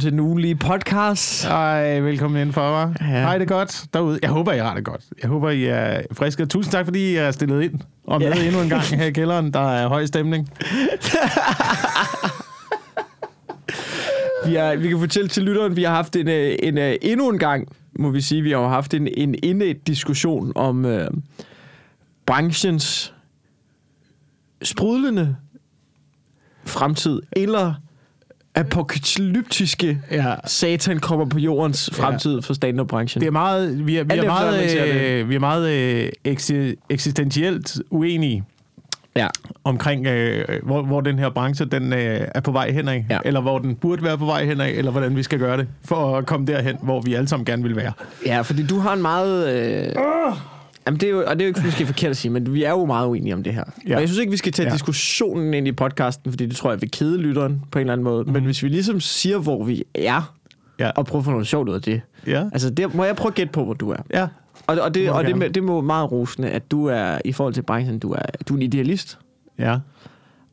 til den ugenlige podcast. Hej, velkommen indenfor? Ja. Hej, det er godt derude. Jeg håber, I har det godt. Jeg håber, I er friske. Tusind tak, fordi I er stillet ind. Og med Ja. endnu en gang her i kælderen. Der er høj stemning. Vi, er, vi kan fortælle til lytteren, vi har haft en, øh, en, en endnu en gang, må vi sige, vi har haft en, en indet diskussion om øh, branchens sprudlende fremtid, eller apokalyptiske Ja. satan kommer på jordens fremtid for stand-up-branchen. Det er meget, vi er, vi er ser meget, øh, vi er meget øh, eksi- eksistentielt uenige Ja. omkring, øh, hvor, hvor den her branche den, øh, er på vej henad. Ja. Eller hvor den burde være på vej henad, eller hvordan vi skal gøre det, for at komme derhen, hvor vi alle sammen gerne vil være. Ja, fordi du har en meget... Øh... Jamen, det er jo, og det er jo ikke måske forkert at sige, men vi er jo meget uenige om det her. Ja. Og jeg synes ikke, vi skal tage ja. Diskussionen ind i podcasten, fordi det tror jeg vil kede lytteren på en eller anden måde. Mm. Men hvis vi ligesom siger, hvor vi er, Ja. og prøver at få noget sjovt ud af det. Ja. Altså, det, må jeg prøve at gætte på, hvor du er. Ja. Og, og, det, og det, det må meget rosende, at du er, i forhold til branchen, du er, du er en idealist, Ja.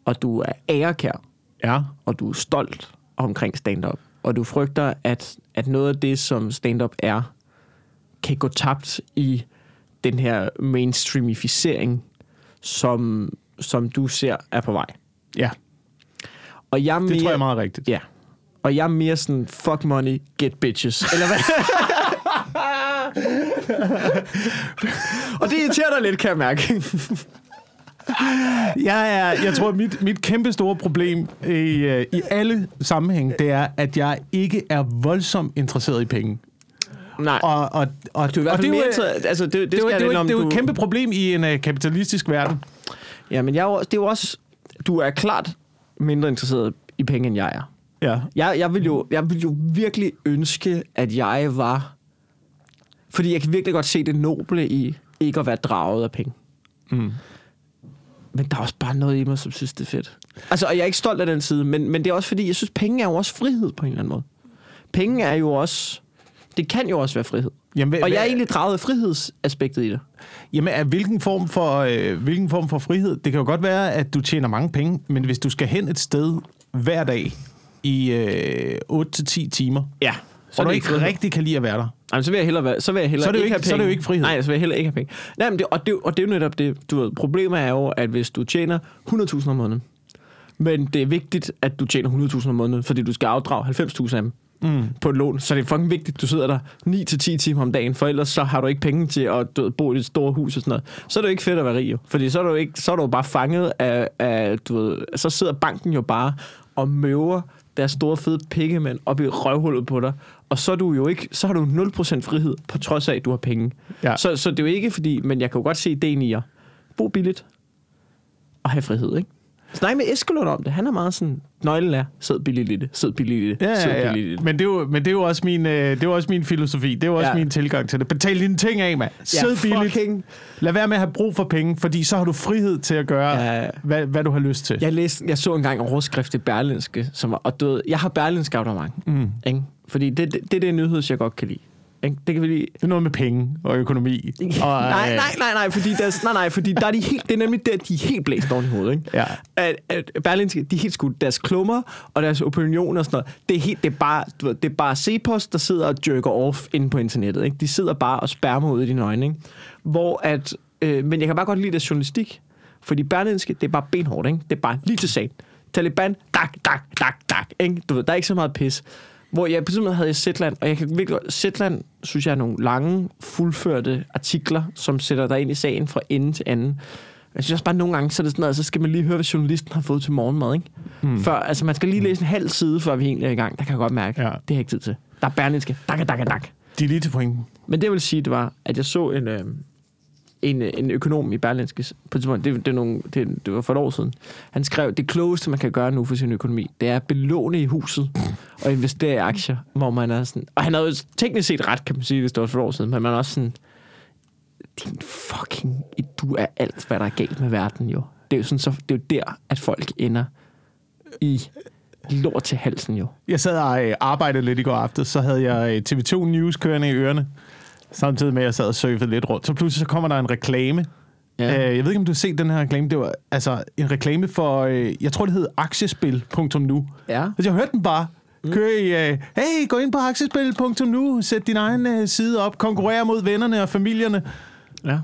og du er ærekær, Ja. og du er stolt omkring stand-up. Og du frygter, at, at noget af det, som stand-up er, kan gå tabt i den her mainstreamificering, som, som du ser er på vej. Ja. Og jeg er Det mere, tror jeg er meget rigtigt. Ja. Og jeg er mere sådan, fuck money, get bitches. Eller hvad? og det irriterer dig lidt, kan jeg mærke. Jeg, er, jeg tror, mit, mit kæmpe store problem i, øh, i alle sammenhæng, det er, at jeg ikke er voldsomt interesseret i penge. Nej. Og, og, og, du er i hvert og fald det, er mere jo, altså, det, det, det, er skal det, det jo et kæmpe problem i en uh, kapitalistisk verden. Ja, men jeg det er jo også... Du er klart mindre interesseret i penge, end jeg er. Ja. Jeg, jeg, vil jo, jeg vil jo virkelig ønske, at jeg var... Fordi jeg kan virkelig godt se det noble i ikke at være draget af penge. Mm. Men der er også bare noget i mig, som synes, det er fedt. Altså, og jeg er ikke stolt af den side, men, men det er også fordi, jeg synes, penge er jo også frihed på en eller anden måde. Penge er jo også... Det kan jo også være frihed. Jamen, hvad, Og jeg er egentlig draget af frihedsaspektet i det. Jamen, af hvilken form, for, øh, hvilken form for frihed? Det kan jo godt være, at du tjener mange penge, men hvis du skal hen et sted hver dag i øh, 8-10 timer, Ja. så og du ikke rigtig kan lide at være der, Jamen, så vil jeg hellere, være, så vil jeg hellere Så er det ikke, ikke- have så er penge. det jo ikke frihed. Nej, så vil jeg heller ikke have penge. Nej, men det, og, det, og det er jo netop det, du ved, problemet er jo, at hvis du tjener 100.000 om måneden, men det er vigtigt, at du tjener 100.000 om måneden, fordi du skal afdrage 90.000 af dem mm. på et lån, så det er fucking vigtigt, at du sidder der 9-10 timer om dagen, for ellers så har du ikke penge til at du bo i et stort hus og sådan noget. Så er det jo ikke fedt at være rig, jo. Fordi så er du, ikke, så er du bare fanget af, af du ved, så sidder banken jo bare og møver deres store fede pikkemænd op i røvhullet på dig, og så er du jo ikke, så har du 0% frihed, på trods af, at du har penge. Ja. Så, så det er jo ikke fordi, men jeg kan jo godt se ideen i at bo billigt og have frihed, ikke? Snak med Eskelund om det. Han er meget sådan, nøglen er, sid billigt i det, sid billigt i det, Ja, sid ja, ja. Men det er jo, men det er jo også min, øh, det er jo også min filosofi. Det er jo også Ja. min tilgang til det. Betal dine ting af, mand. Sid Ja, billigt. fucking Lad være med at have brug for penge, fordi så har du frihed til at gøre, Ja. hvad, hvad du har lyst til. Jeg, læste, jeg så engang en overskrift i Berlinske, som var, og du ved, jeg har Berlinske abonnement, Mm. ikke? Fordi det, det, det er det nyhed, jeg godt kan lide. Ikke? Det kan vi lide. Det er noget med penge og økonomi. Og, nej, øh, nej, nej, nej, fordi der, nej, nej, fordi der er de helt, det er nemlig der, de er helt blæst oven i hovedet, ikke? Ja. At, at Berlinske, de er helt skudt. Deres klummer og deres opinion og sådan noget, det er, helt, det er bare, det er bare C-post, der sidder og jerker off inde på internettet, ikke? De sidder bare og spærmer ud i dine øjne, ikke? Hvor at, øh, men jeg kan bare godt lide deres journalistik, fordi Berlinske, det er bare benhårdt, ikke? Det er bare lige til sagen. Taliban, dak, dak, dak, dak, ikke? Du ved, der er ikke så meget pis. Hvor jeg på havde jeg Zetland, og jeg kan virkelig godt, Zetland, synes jeg, er nogle lange, fuldførte artikler, som sætter dig ind i sagen fra ende til anden. Jeg synes også bare, at nogle gange, så, er det sådan noget, så skal man lige høre, hvad journalisten har fået til morgenmad, ikke? Mm. Før, altså, man skal lige læse en halv side, før vi egentlig er i gang. Der kan jeg godt mærke, Ja. det har jeg ikke tid til. Der er Berlinske. Dak, dak, dak. De er lige til pointen. Men det vil sige, det var, at jeg så en, øh, en, en økonom i Berlinske, på et tidspunkt, det, det, er nogle, det, det var for et år siden, han skrev, det klogeste, man kan gøre nu for sin økonomi, det er at belåne i huset og investere i aktier, hvor man er sådan... Og han havde jo teknisk set ret, kan man sige, hvis det var for et år siden, men man er også sådan... Din fucking... Du er alt, hvad der er galt med verden, jo. Det er jo, sådan, så, det er jo der, at folk ender i lort til halsen, jo. Jeg sad og øh, arbejdede lidt i går aftes, så havde jeg øh, TV2 News kørende i ørerne, samtidig med, at jeg sad og surfede lidt rundt. Så pludselig så kommer der en reklame. Ja. Øh, jeg ved ikke, om du har set den her reklame. Det var altså en reklame for, øh, jeg tror, det hed aktiespil.nu. Ja. Altså, jeg hørte den bare. Mm. Kør i, uh, hey, gå ind på aktiespil.nu, sæt din egen uh, side op, konkurrere mod vennerne og familierne. Ja.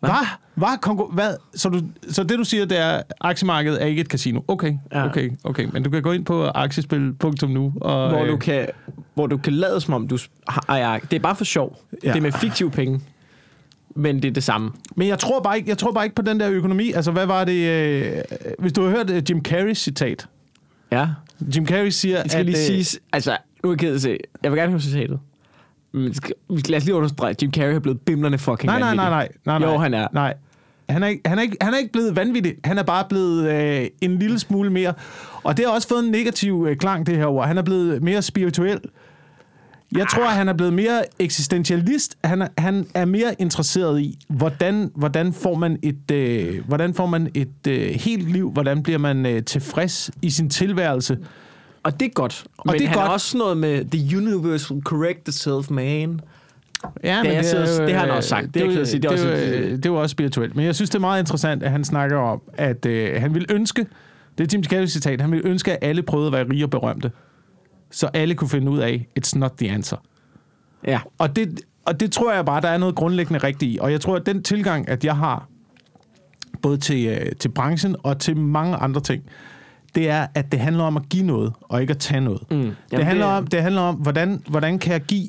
Hvad? Hvad? Konkur- hvad? Så, du, så det, du siger, det er, at aktiemarkedet er ikke et casino. Okay, Ja. okay, okay. Men du kan gå ind på aktiespil.nu og... Hvor øh, du, kan, hvor du kan lade som om, du har ejer aktier. Det er bare for sjov. Ja. Ja. Det er med fiktive penge. Men det er det samme. Men jeg tror, bare ikke, jeg tror bare ikke på den der økonomi. Altså, hvad var det... Øh, hvis du har hørt øh, Jim Carreys citat. Ja. Jim Carrey siger, Det skal at... lige øh, siges, altså, nu er jeg ked at se. Jeg vil gerne høre citatet. Lad os lige understrege, Jim Carrey er blevet bimlerne fucking Nej, nej, nej, nej, nej, nej. Jo, han er. Nej. Han er, ikke, han, er ikke, han er ikke blevet vanvittig. Han er bare blevet øh, en lille smule mere. Og det har også fået en negativ øh, klang, det her ord. Han er blevet mere spirituel. Jeg tror, at han er blevet mere eksistentialist. Han er, han er mere interesseret i, hvordan, hvordan får man et, øh, hvordan får man et øh, helt liv? Hvordan bliver man øh, tilfreds i sin tilværelse? Og det er godt. Men det er han godt. er også noget med, the universe will correct itself, man. Ja, Det er så- jo, det har han øh, også sagt. Det af at sige. Det det, også øh, det er jo også spirituelt. Men jeg synes, det er meget interessant, at han snakker om, at øh, han vil ønske, det er Jim Carrey citat, han vil ønske, at alle prøvede at være rige og berømte. Så alle kunne finde ud af, it's not the answer. Ja. Og det, og det tror jeg bare, der er noget grundlæggende rigtigt i. Og jeg tror, at den tilgang, at jeg har, både til, øh, til branchen og til mange andre ting, det er, at det handler om at give noget, og ikke at tage noget. Mm. det, Jamen, handler det- om, det handler om, hvordan, hvordan kan jeg give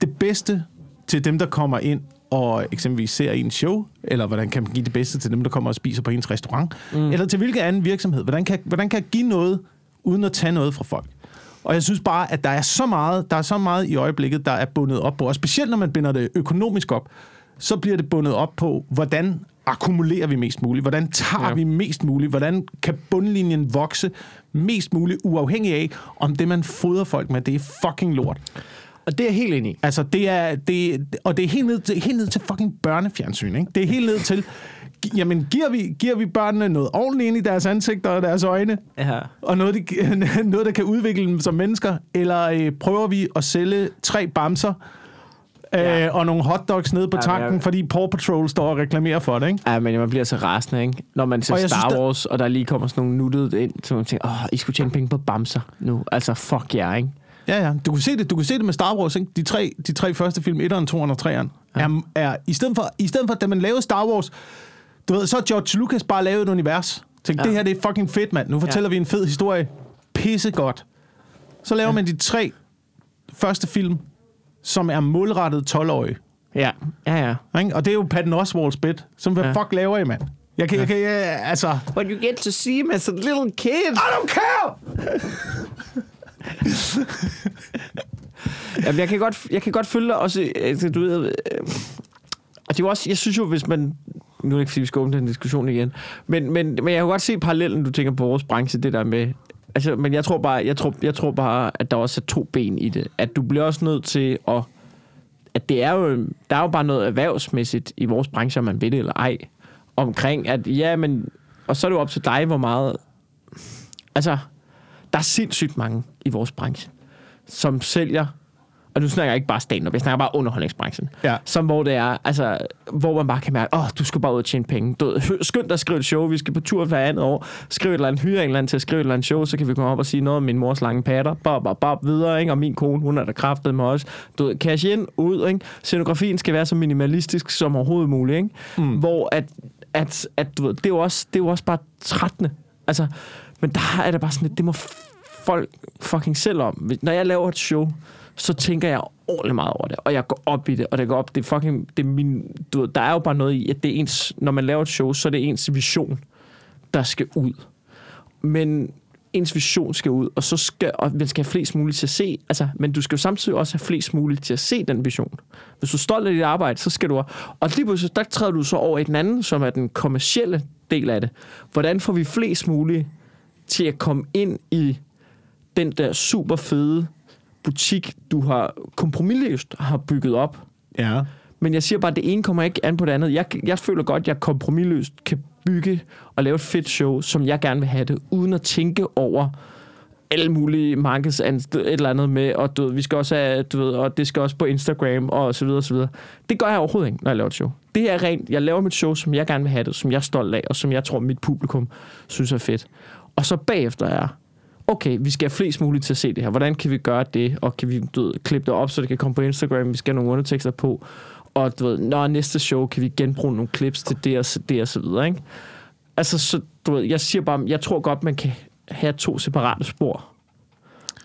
det bedste til dem, der kommer ind og eksempelvis ser en show, eller hvordan kan man give det bedste til dem, der kommer og spiser på ens restaurant, mm. eller til hvilken anden virksomhed. Hvordan kan, hvordan kan jeg give noget, uden at tage noget fra folk? Og jeg synes bare, at der er så meget, der er så meget i øjeblikket, der er bundet op på, og specielt når man binder det økonomisk op, så bliver det bundet op på, hvordan akkumulerer vi mest muligt? Hvordan tager ja. Vi mest muligt? Hvordan kan bundlinjen vokse mest muligt, uafhængig af, om det, man fodrer folk med, det er fucking lort? Og det er jeg helt enig i. Altså, det er, det, og det er helt ned, til, helt ned til fucking børnefjernsyn, ikke? Det er helt ned til, jamen, giver vi, giver vi børnene noget ordentligt ind i deres ansigter og deres øjne? Ja. Og noget, de, noget der kan udvikle dem som mennesker? Eller øh, prøver vi at sælge tre bamser øh, Ja. og nogle hotdogs nede på Ja, tanken, jeg- fordi Paw Patrol står og reklamerer for det, ikke? Ja, men man bliver så rasende, ikke? Når man ser Star synes, der- Wars, og der lige kommer sådan nogle nuttede ind, så man tænker, åh, I skulle tjene penge på bamser nu. Altså, fuck jer, ikke? Ja, ja. Du kan se det, du kan se det med Star Wars, ikke? De tre, de tre første film, 1'eren, 2'eren og 3'eren, ja. er, er, i, stedet for, i stedet for, da man lavede Star Wars, du ved, så George Lucas bare lavet et univers. Tænk. Ja. det her det er fucking fedt, mand. Nu fortæller ja. vi en fed historie. Pisse godt. Så laver ja. man de tre første film, som er målrettet 12-årige. Ja, ja, ja. Ikke? Og det er jo Patton Oswalt's bit. Som, hvad Ja. fuck laver I, mand? Jeg kan, ja. jeg kan, jeg, altså... But you get to see him as a little kid. I don't care! Jamen, jeg kan godt, jeg kan godt følge dig også, altså, du ved, øh, og det er jo også, jeg synes jo, hvis man, nu er det ikke, fordi vi skal åbne den diskussion igen, men, men, men jeg kan godt se parallellen, du tænker på vores branche, det der med, altså, men jeg tror bare, jeg tror, jeg tror bare, at der også er to ben i det, at du bliver også nødt til at, at det er jo, der er jo bare noget erhvervsmæssigt i vores branche, om man ved det eller ej, omkring, at ja, men, og så er det jo op til dig, hvor meget, altså, der er sindssygt mange i vores branche, som sælger, og nu snakker jeg ikke bare stand-up, jeg snakker bare underholdningsbranchen, Ja. som hvor det er, altså, hvor man bare kan mærke, åh, oh, du skal bare ud og tjene penge. Du, skynd dig at skrive et show, vi skal på tur hver andet år, skriv et eller andet, hyre en eller anden til at skrive et eller andet show, så kan vi komme op og sige noget om min mors lange patter, bob, bob, bob, videre, ikke? og min kone, hun er der kraftet med os. Du cash ind, ud, ikke? Scenografien skal være så minimalistisk som overhovedet muligt, ikke? Mm. Hvor at, at, at du ved, det er jo også, det er jo også bare trættende. Altså, men der er det bare sådan lidt, det må folk fucking selv om. Når jeg laver et show, så tænker jeg ordentligt meget over det, og jeg går op i det, og det går op, det er fucking, det er min, du ved, der er jo bare noget i, at det er ens, når man laver et show, så er det ens vision, der skal ud. Men ens vision skal ud, og så skal, og man skal have flest muligt til at se, altså, men du skal jo samtidig også have flest muligt til at se den vision. Hvis du er stolt af dit arbejde, så skal du, og lige pludselig, der træder du så over i den anden, som er den kommercielle del af det. Hvordan får vi flest muligt til at komme ind i den der super fede butik, du har kompromisløst har bygget op. Ja. Men jeg siger bare, at det ene kommer ikke an på det andet. Jeg, jeg føler godt, at jeg kompromisløst kan bygge og lave et fedt show, som jeg gerne vil have det, uden at tænke over alle mulige markeds et eller andet med, og du ved, vi skal også have, du ved, og det skal også på Instagram, og så videre, og så videre. Det gør jeg overhovedet ikke, når jeg laver et show. Det er rent, jeg laver mit show, som jeg gerne vil have det, som jeg er stolt af, og som jeg tror, mit publikum synes er fedt. Og så bagefter er okay, vi skal have flest muligt til at se det her. Hvordan kan vi gøre det? Og kan vi du ved, klippe det op, så det kan komme på Instagram? Vi skal have nogle undertekster på. Og du ved, når næste show, kan vi genbruge nogle clips til det og det og så videre, ikke? Altså, så, du ved, jeg siger bare, jeg tror godt, man kan have to separate spor,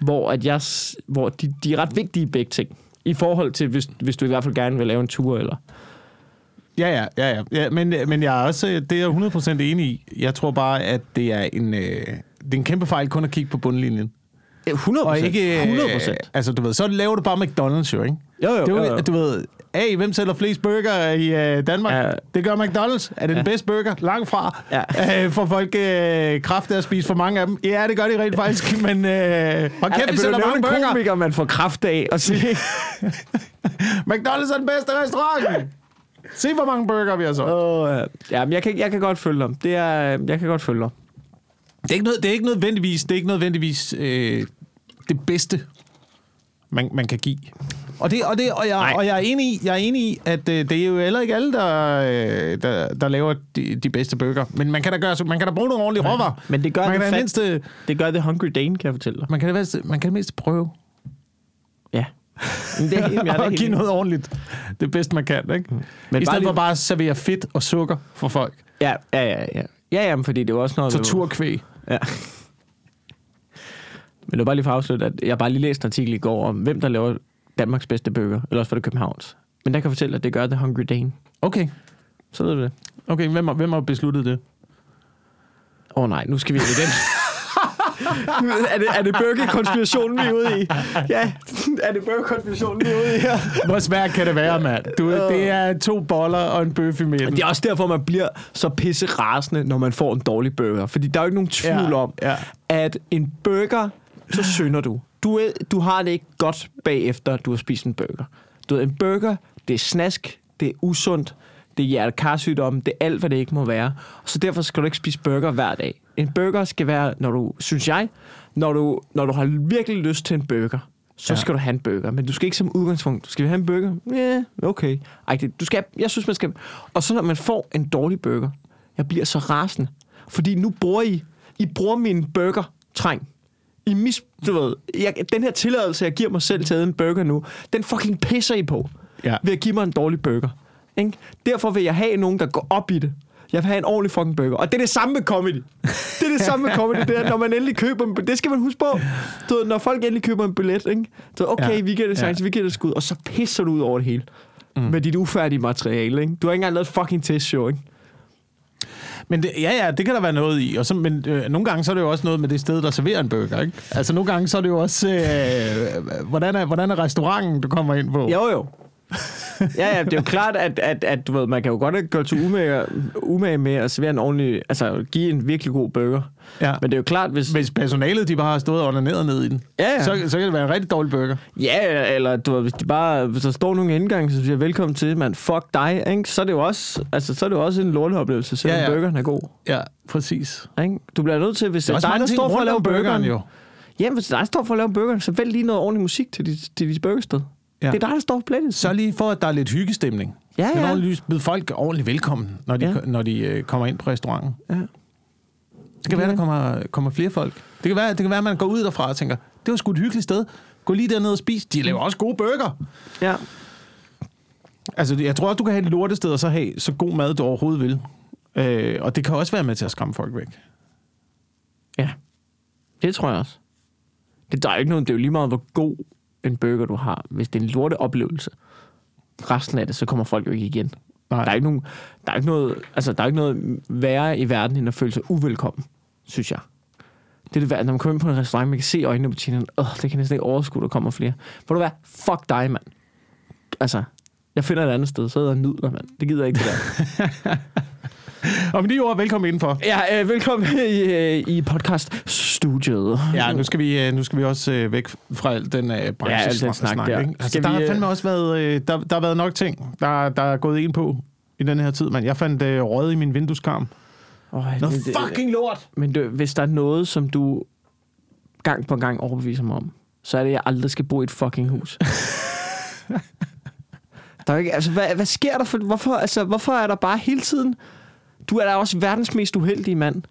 hvor, at jeg, hvor de, de er ret vigtige begge ting. I forhold til, hvis, hvis du i hvert fald gerne vil lave en tur, eller... Ja, ja, ja, ja. ja men, men jeg er også, det er jeg 100% enig i. Jeg tror bare, at det er en, øh, det er en kæmpe fejl kun at kigge på bundlinjen. 100 Og ikke... øh, 100 procent. Altså, du ved, så laver du bare McDonald's jo, ikke? Jo, jo, Det er jo, jo. Du ved, hey, hvem sælger flest burger i øh, Danmark? Ja. Ja. Det gør McDonald's. Er det ja. den bedste burger? Langt fra. Ja. Øh, får folk øh, kraft af at spise for mange af dem? Ja, det gør de rent faktisk, men øh, hold kæft, vi vil du sælger mange burger. komiker, man får kraft af og sige, McDonald's er den bedste restaurant. Se, hvor mange burger vi har så. Åh, ja. ja, men jeg kan, jeg kan godt følge dig. Det er, jeg kan godt følge dig. Det er ikke, noget, det er ikke nødvendigvis, det er ikke nødvendigvis øh, det bedste, man, man kan give. Og, det, og, det, og, jeg, Nej. og jeg, er enig i, jeg er enig i, at øh, det er jo heller ikke alle, der, øh, der, der laver de, de bedste burger. Men man kan da, gøre, man kan da bruge nogle ordentlige råvarer. Men det gør man det kan fat- mindste, Det gør det Hungry Dane, kan jeg fortælle dig. man kan mindste, man kan da mindste prøve Ja. Men det er, jamen, jeg helt give noget ordentligt. Det bedste, man kan. Ikke? Men Men I stedet for bare at servere fedt og sukker for folk. Ja, ja, ja. Ja, ja jamen, fordi det er jo også noget... Torturkvæg. Ja. Men det var bare lige for at afslutte, at jeg bare lige læste en artikel i går om, hvem der laver Danmarks bedste burger. Eller også var det Københavns. Men der kan jeg fortælle, at det gør The Hungry Dane. Okay. Så ved du det. Okay, hvem har, hvem har besluttet det? Åh oh, nej, nu skal vi ind i den. er, det, er det burger-konspirationen, vi er ude i? Ja, er det burger-konspirationen, vi er ude i her? Hvor svært kan det være, mand? Du, det er to boller og en bøf i midten. Det er også derfor, man bliver så pisse rasende, når man får en dårlig burger. Fordi der er jo ikke nogen tvivl Ja, om, ja. at en burger, så synder du. Du, er, du har det ikke godt bagefter, du har spist en burger. Du ved, en burger, det er snask, det er usundt, det er hjertekarsygdomme, det er alt, hvad det ikke må være. Så derfor skal du ikke spise burger hver dag. En burger skal være, når du, synes jeg, når du, når du har virkelig lyst til en burger, så Ja. skal du have en burger. Men du skal ikke som udgangspunkt, du skal vi have en burger? Ja, yeah, okay. Ej, det, du skal, jeg synes, man skal... Og så når man får en dårlig burger, jeg bliver så rasende. Fordi nu bruger I, I bruger min burger træng. I mis, du ved, jeg, den her tilladelse, jeg giver mig selv til at en burger nu, den fucking pisser I på Ja. ved at give mig en dårlig burger. Ikke? Derfor vil jeg have nogen, der går op i det. Jeg vil have en ordentlig fucking burger. Og det er det samme med comedy. Det er det samme med comedy. Det er, når man endelig køber en Det skal man huske på. Du ved, når folk endelig køber en billet, ikke? Så okay, Ja. vi giver det chance, Ja. vi giver det skud. Og så pisser du ud over det hele. Mm. Med dit ufærdige materiale, ikke? Du har ikke engang lavet et fucking testshow, ikke? Men det, ja, ja, det kan der være noget i. Og så, men øh, nogle gange så er det jo også noget med det sted, der serverer en burger, ikke? Altså nogle gange så er det jo også, øh, hvordan, er, hvordan er restauranten, du kommer ind på? Jo, jo. Ja, ja, det er jo klart, at, at, at du ved, man kan jo godt gøre til umage, umage med at servere en ordentlig, altså give en virkelig god burger. Ja. Men det er jo klart, hvis... Hvis personalet, de bare har stået og ned ned i den, Ja, ja. Så, så kan det være en rigtig dårlig burger. Ja, eller du ved, hvis, de bare, hvis der står nogle indgang, så siger velkommen til, man, fuck dig, ikke? så er det jo også, altså, så er det jo også en lorteoplevelse, selvom Ja, ja, burgeren er god. Ja, præcis. Ikke? Du bliver nødt til, hvis Der er det er dig, der står for at lave burgeren, burgeren, jo. Jamen, hvis det er dig, der står for at lave burgeren, så vælg lige noget ordentlig musik til dit, til dit burgersted. Ja. Det er dig, der står for plettet. Så lige for, at der er lidt hyggestemning. Ja, ja. ordentligt, byde folk ordentligt velkommen, når de, ja. Når de øh, kommer ind på restauranten. Ja. Det kan være, der kommer, kommer flere folk. Det kan, være, det kan være, at man går ud derfra og tænker, det var sgu et hyggeligt sted. Gå lige derned og spis. De laver også gode burger. Ja. Altså, jeg tror også, du kan have et lortested og så have så god mad, du overhovedet vil. Øh, og det kan også være med til at skræmme folk væk. ja. Det tror jeg også. Det, der er ikke noget, det er jo lige meget, hvor god en burger du har. Hvis det er en lorteoplevelse, resten af det, så kommer folk jo ikke igen. Nej. Der er ikke, nogen, der er ikke noget, altså, der er ikke noget værre i verden, end at føle sig uvelkommen, synes jeg. Det er det værd, når man kommer ind på en restaurant, man kan se øjnene på tjeneren, øh, det kan jeg næsten ikke overskue, der kommer flere. Hvor du hvad? Fuck dig, mand. Altså, jeg finder et andet sted, så er der nudler, mand. Det gider jeg ikke, det der. Og med de ord, velkommen indenfor. ja, øh, velkommen i, øh, i podcast-studiet. Ja, nu skal vi, øh, nu skal vi også øh, væk fra al den øh, branche Ja, al den snak der. Ikke? Altså, Skal der vi, har øh, fandme også været, øh, der, der har været nok ting, der, der er gået ind på i den her tid, man. Jeg fandt øh, røget i min vindueskarm. Oh, Noget fucking lort! Men du, hvis der er noget, som du gang på gang overbeviser mig om, så er det, at jeg aldrig skal bo i et fucking hus. der er ikke, altså, hvad, hvad sker der for, hvorfor, altså, hvorfor er der bare hele tiden... Du er da også verdens mest uheldige mand.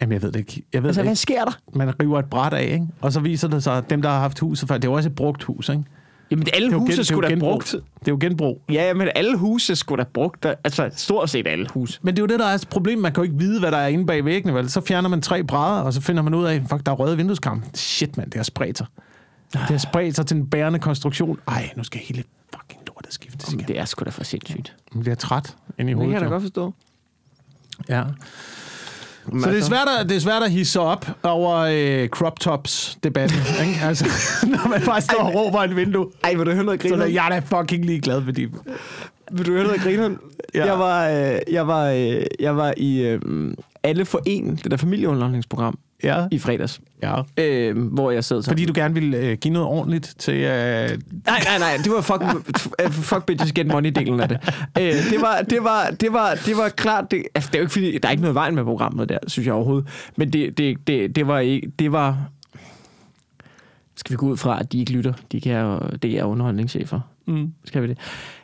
Jamen, jeg ved det ikke. Jeg ved Altså, det hvad ikke. sker der? Man river et bræt af, ikke? Og så viser det sig, at dem, der har haft huset før, det er jo også et brugt hus, ikke? Jamen, alle Det huse gen, det skulle da brugt. Det er jo genbrug. Ja, men alle huse skulle da brugt. Der- Altså, stort set alle huse. Men det er jo det, der er et problem. Man kan jo ikke vide, hvad der er inde bag væggene, vel? Så fjerner man tre brædder, og så finder man ud af, fuck, der er røde vindueskarm. Shit, mand, det har spredt sig. Det har spredt sig til en bærende konstruktion. Ej, nu skal hele fucking lortet skiftes igen. det er sgu da for sindssygt. Man bliver træt ind i Det hovedet. kan jeg da godt forstå. Ja. Så det er, svært at, det er svært at hisse op over øh, crop tops debatten, ikke? Altså, når man bare står og råber et vindue. Ej, vil du høre noget Så er griner? jeg er da fucking ligeglad med de. Vil du høre noget griner? Ja. Jeg var, øh, jeg var, øh, jeg var i øh, Alle for en, det der familieunderholdningsprogram, Ja. i fredags. ja. Øh, hvor jeg sad sammen. Fordi du gerne vil øh, give noget ordentligt til... Øh, Nej, nej, nej, det var fuck, f- fuck bitches get money-delen af det. Øh, det, var, det, var, det, var, det var klart, det, altså, det er jo ikke fordi, der er ikke noget vejen med programmet der, synes jeg overhovedet. Men det, det, det, det var ikke, det var, skal vi gå ud fra, at de ikke lytter, de kan det er underholdningschefer. mm. Skal vi det?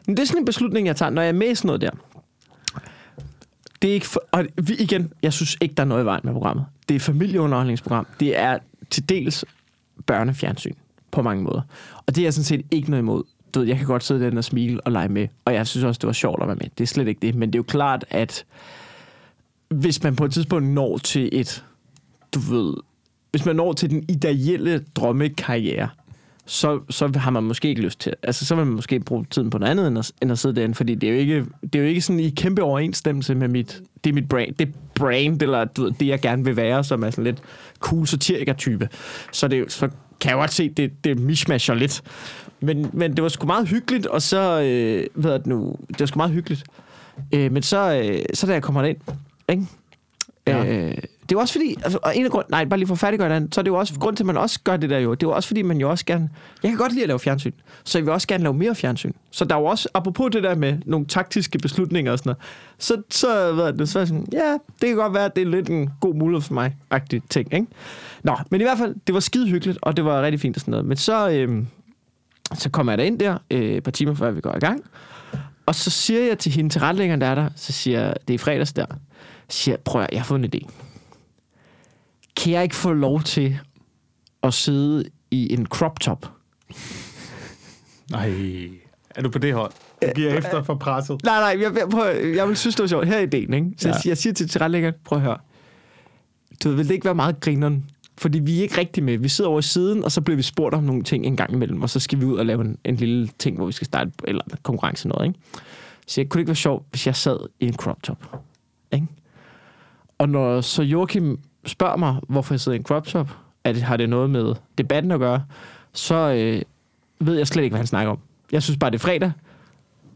Men det er sådan en beslutning, jeg tager, når jeg er med i sådan noget der. Det er ikke for, og vi, igen, jeg synes ikke, der er noget i vejen med programmet. Det er et familieunderholdningsprogram. Det er til dels børnefjernsyn på mange måder. Og det er jeg sådan set ikke noget imod. Du ved, jeg kan godt sidde der og smile og lege med. Og jeg synes også, det var sjovt at være med. Det er slet ikke det. Men det er jo klart, at hvis man på et tidspunkt når til et, du ved, hvis man når til den ideelle drømmekarriere, så, så har man måske ikke lyst til, altså så vil man måske bruge tiden på noget andet, end at, end at sidde derinde, fordi det er jo ikke, det er jo ikke sådan i kæmpe overensstemmelse med mit, det er mit brand, det brand, eller du ved, det jeg gerne vil være, som er sådan lidt cool satiriker-type. Så, det, så kan jeg godt se, det, det mishmasher lidt. Men, men det var sgu meget hyggeligt, og så, øh, hvad det nu, det var sgu meget hyggeligt. Øh, men så, øh, så da jeg kommer ind, ikke? Ja. Øh, det er jo også fordi, altså, og en af grund, nej, bare lige for at færdiggøre den, så er det jo også, grund til, at man også gør det der jo, det er jo også fordi, man jo også gerne, jeg kan godt lide at lave fjernsyn, så jeg vil også gerne lave mere fjernsyn. Så der er jo også, apropos det der med nogle taktiske beslutninger og sådan noget, så, så, hvad er det, så er sådan, ja, det kan godt være, at det er lidt en god mulighed for mig, agtig ting, ikke? Nå, men i hvert fald, det var skide hyggeligt, og det var rigtig fint og sådan noget. Men så, øh, så kommer jeg der ind der, øh, et par timer før vi går i gang, og så siger jeg til hende, til retlæggeren, der er der, så siger jeg, det er fredags der, siger jeg, prøv at, jeg har fået en idé. Kan jeg ikke få lov til at sidde i en crop top? Nej. Er du på det hold? Du giver efter for presset. Nej, nej, jeg, jeg, prøv, jeg vil synes, det var sjovt. Her er ideen, ikke? Så Ja. jeg, jeg siger til tilrettelæggeren, prøv at høre. Du ved, vil det ikke være meget grineren? Fordi vi er ikke rigtig med. Vi sidder over i siden, og så bliver vi spurgt om nogle ting en gang imellem, og så skal vi ud og lave en, en lille ting, hvor vi skal starte, eller en konkurrence noget, ikke? Så jeg kunne det ikke være sjovt, hvis jeg sad i en crop top. Ikke? Og når så Joachim spørger mig, hvorfor jeg sidder i en crop top, at har det noget med debatten at gøre, så øh, ved jeg slet ikke, hvad han snakker om. Jeg synes bare, det er fredag,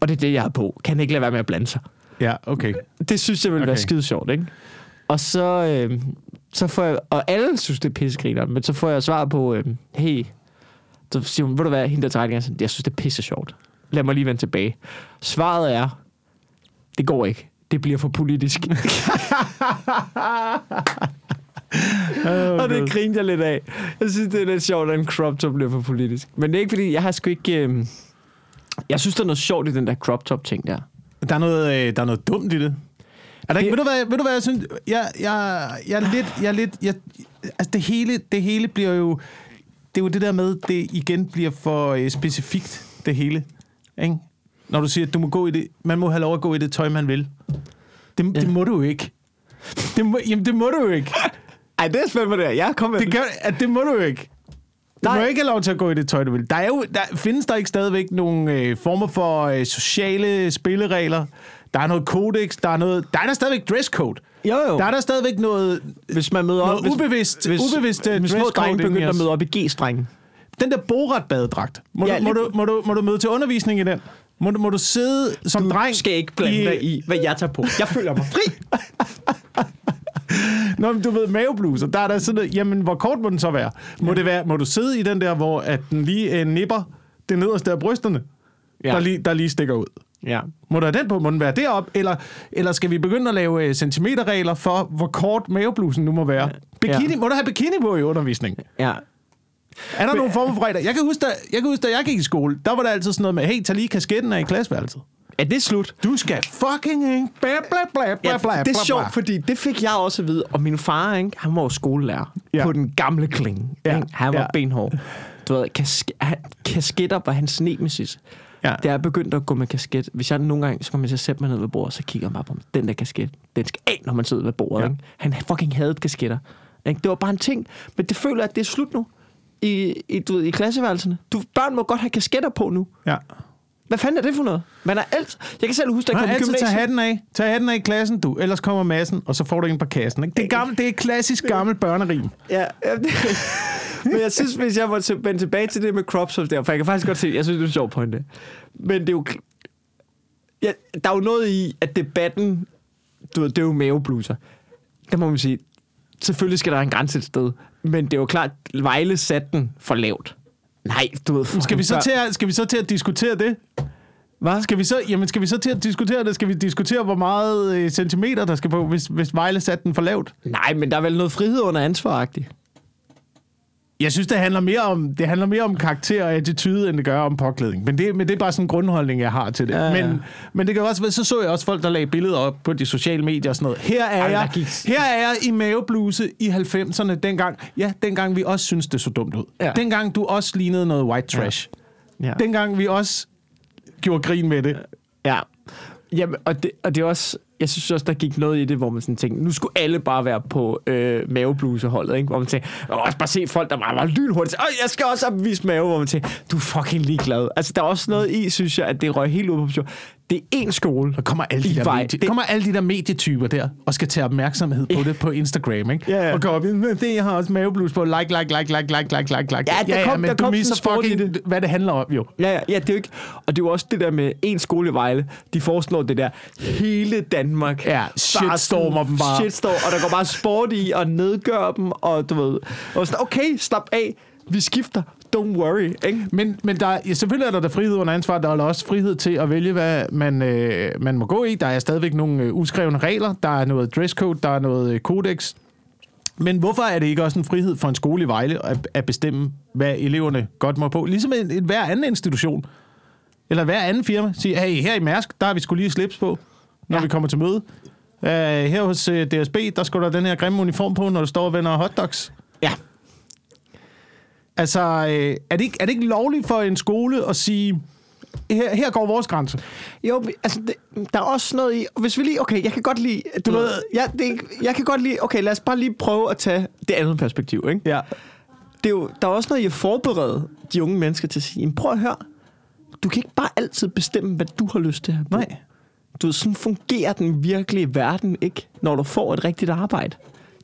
og det er det, jeg har på. Kan ikke lade være med at blande sig? Ja, okay. Det synes jeg ville okay. være skide sjovt, ikke? Og så, øh, så får jeg, og alle synes, det er pissegriner, men så får jeg svar på, øh, hey, så siger hun, ved du hvad, hende der trækker, jeg synes, det er pisse sjovt. Lad mig lige vende tilbage. Svaret er, det går ikke. Det bliver for politisk. Oh, og det grinte jeg lidt af. Jeg synes, det er lidt sjovt, at en crop top bliver for politisk. Men det er ikke, fordi jeg har sgu ikke... Øh, jeg synes, der er noget sjovt i den der crop top ting der. Der er noget, øh, der er noget dumt i det. Er der ikke, Det- ved, du hvad, ved du hvad, jeg synes? Jeg, jeg, jeg er lidt... Jeg er lidt jeg, altså, det hele, det hele bliver jo... Det er jo det der med, det igen bliver for øh, specifikt, det hele. Ikke? Når du siger, at du må gå i det, man må have lov at gå i det tøj, man vil. Det, ja. det må du jo ikke. Det må, jamen, det må du jo ikke. Ej, det er spændende der. Jeg kommer Det, gør, at det må du ikke. Du Nej. må ikke have lov til at gå i det tøj, du vil. Der, er jo, der findes der ikke stadigvæk nogle øh, former for øh, sociale spilleregler. Der er noget kodex, der er noget... Der er der stadigvæk dresscode. Jo, jo. Der er der stadigvæk noget... Hvis man møder Noget op... Hvis, ubevidst- hvis, ubevidst, øh, hvis små drenge i begynder at møde op i G-strengen. Den der borat-badedragt. Må, Ja, ja, du, må, du, må, du, må du møde til undervisning i den? Må du, må du sidde som Du dreng... skal ikke blande dig i, hvad jeg tager på. Jeg føler mig fri. Nå, men du ved, mavebluser, der er der sådan noget, jamen, hvor kort må den så være? Må, det være, må du sidde i den der, hvor at den lige øh, nipper det nederste af brysterne, Ja. ja. der, lige, der lige stikker ud? Ja. Må der den på? Må den være derop? Eller, eller skal vi begynde at lave øh, centimeterregler for, hvor kort maveblusen nu må være? Bikini, Ja. Må du have bikini på i undervisning? Ja. Er der nogle former for regler? Jeg kan, huske, da, jeg kan huske, da jeg gik i skole, der var der altid sådan noget med, hey, tag lige kasketten af i klasseværelset. Ja, det er slut. Du skal fucking ikke... Bla, bla, bla, bla, Ja, bla, det er sjovt, fordi det fik jeg også at vide. Og min far, ikke, han var jo skolelærer Ja. på den gamle klinge. Ja, Ikke? Han var ja. benhård. Du ved, kask- han, kasketter var hans nemesis. Ja. Da jeg begyndte at gå med kasket, hvis jeg nogle gange, så kommer jeg til at sætte mig ned ved bordet, så kigger jeg bare på mig. Den der kasket, den skal af, når man sidder ved bordet. Ja. Ikke? Han fucking havde kasketter. Ikke? Det var bare en ting. Men det føler at det er slut nu. I, i, du ved, i klasseværelserne. Du, børn må godt have kasketter på nu. Ja. Hvad fanden er det for noget? Man er alt... Jeg kan selv huske, da jeg kom altid tage hatten af. Tag hatten af i klassen, du. Ellers kommer massen, og så får du en på kassen. Ikke? Det, er gammel, det er klassisk gammel børnerim. Ja, ja det, men jeg synes, hvis jeg må til- vende tilbage til det med crop der, for jeg kan faktisk godt se, jeg synes, det er en sjov pointe. Men det er jo... Ja, der er jo noget i, at debatten, du ved, det er jo mavebluser. Der må man sige, selvfølgelig skal der være en grænse et sted, men det er jo klart, Vejle satte den for lavt. Nej, du ved... Skal vi, så til at, skal vi så til at diskutere det? Hvad? Skal vi så, jamen skal vi så til at diskutere det? Skal vi diskutere, hvor meget øh, centimeter, der skal på, hvis, hvis Vejle satte den for lavt? Nej, men der er vel noget frihed under ansvar-agtigt. Jeg synes, det handler mere om, det handler mere om karakter og attitude, end det gør om påklædning. Men det, men det er bare sådan en grundholdning, jeg har til det. Ja, ja. Men, men det kan også være, så så jeg også folk, der lagde billeder op på de sociale medier og sådan noget. Her er, Ej, jeg, gik- her er jeg i mavebluse i 90'erne, dengang, ja, dengang vi også synes det så dumt ud. Ja. Dengang du også lignede noget white trash. Ja. Dengang vi også gjorde grin med det. Ja. Jamen, og det, og det er også... Jeg synes også, der gik noget i det, hvor man sådan tænkte, nu skulle alle bare være på øh, mavebluseholdet, ikke? Hvor man tænkte, og også bare se folk, der var lynhurtigt. Og jeg skal også opvise mave, hvor man tænkte, du er fucking ligeglad. Altså, der er også noget i, synes jeg, at det røg helt ud på. Det er én skole. Der kommer alle de, der, vej. medie, Det- kommer alle de der medietyper der, og skal tage opmærksomhed på det på Instagram, ikke? Ja, ja. Og gå op det jeg har også maveblus på, like, like, like, like, like, like, like, like. Ja, der kom- men der du kom misser fucking, det. hvad det handler om, jo. Ja, ja, ja, det er jo ikke... Og det er jo også det der med en skole i Vejle. De foreslår det der hele Danmark. Ja, shitstormer dem bare. Shitstorm, og der går bare sport i og nedgør dem, og du ved... Og sådan, okay, slap af. Vi skifter. Don't worry, ikke? Men, men der, ja, selvfølgelig er der, der frihed under ansvar. Der er også frihed til at vælge, hvad man, øh, man må gå i. Der er stadigvæk nogle øh, uskrevne regler. Der er noget dresscode. Der er noget øh, kodex. Men hvorfor er det ikke også en frihed for en skole i Vejle at, at bestemme, hvad eleverne godt må på? Ligesom en, en hver anden institution. Eller hver anden firma. Siger, hey, her i Mærsk, der har vi skulle lige slips på, når ja. Vi kommer til møde. Uh, her hos uh, DSB, der skulle der den her grimme uniform på, når du står og vender hotdogs. Ja. Altså, øh, er, det ikke, er det ikke lovligt for en skole at sige, her, her går vores grænse? Jo, altså, det, der er også noget i... Hvis vi lige... Okay, jeg kan godt lide... Du ved... Ja, det, jeg kan godt lide... Okay, lad os bare lige prøve at tage det andet perspektiv, ikke? Ja. Det er jo, der er også noget i at forberede de unge mennesker til at sige, "Jamen, prøv at høre. Du kan ikke bare altid bestemme, hvad du har lyst til at. Nej. Du ved, sådan fungerer den virkelige verden ikke, når du får et rigtigt arbejde.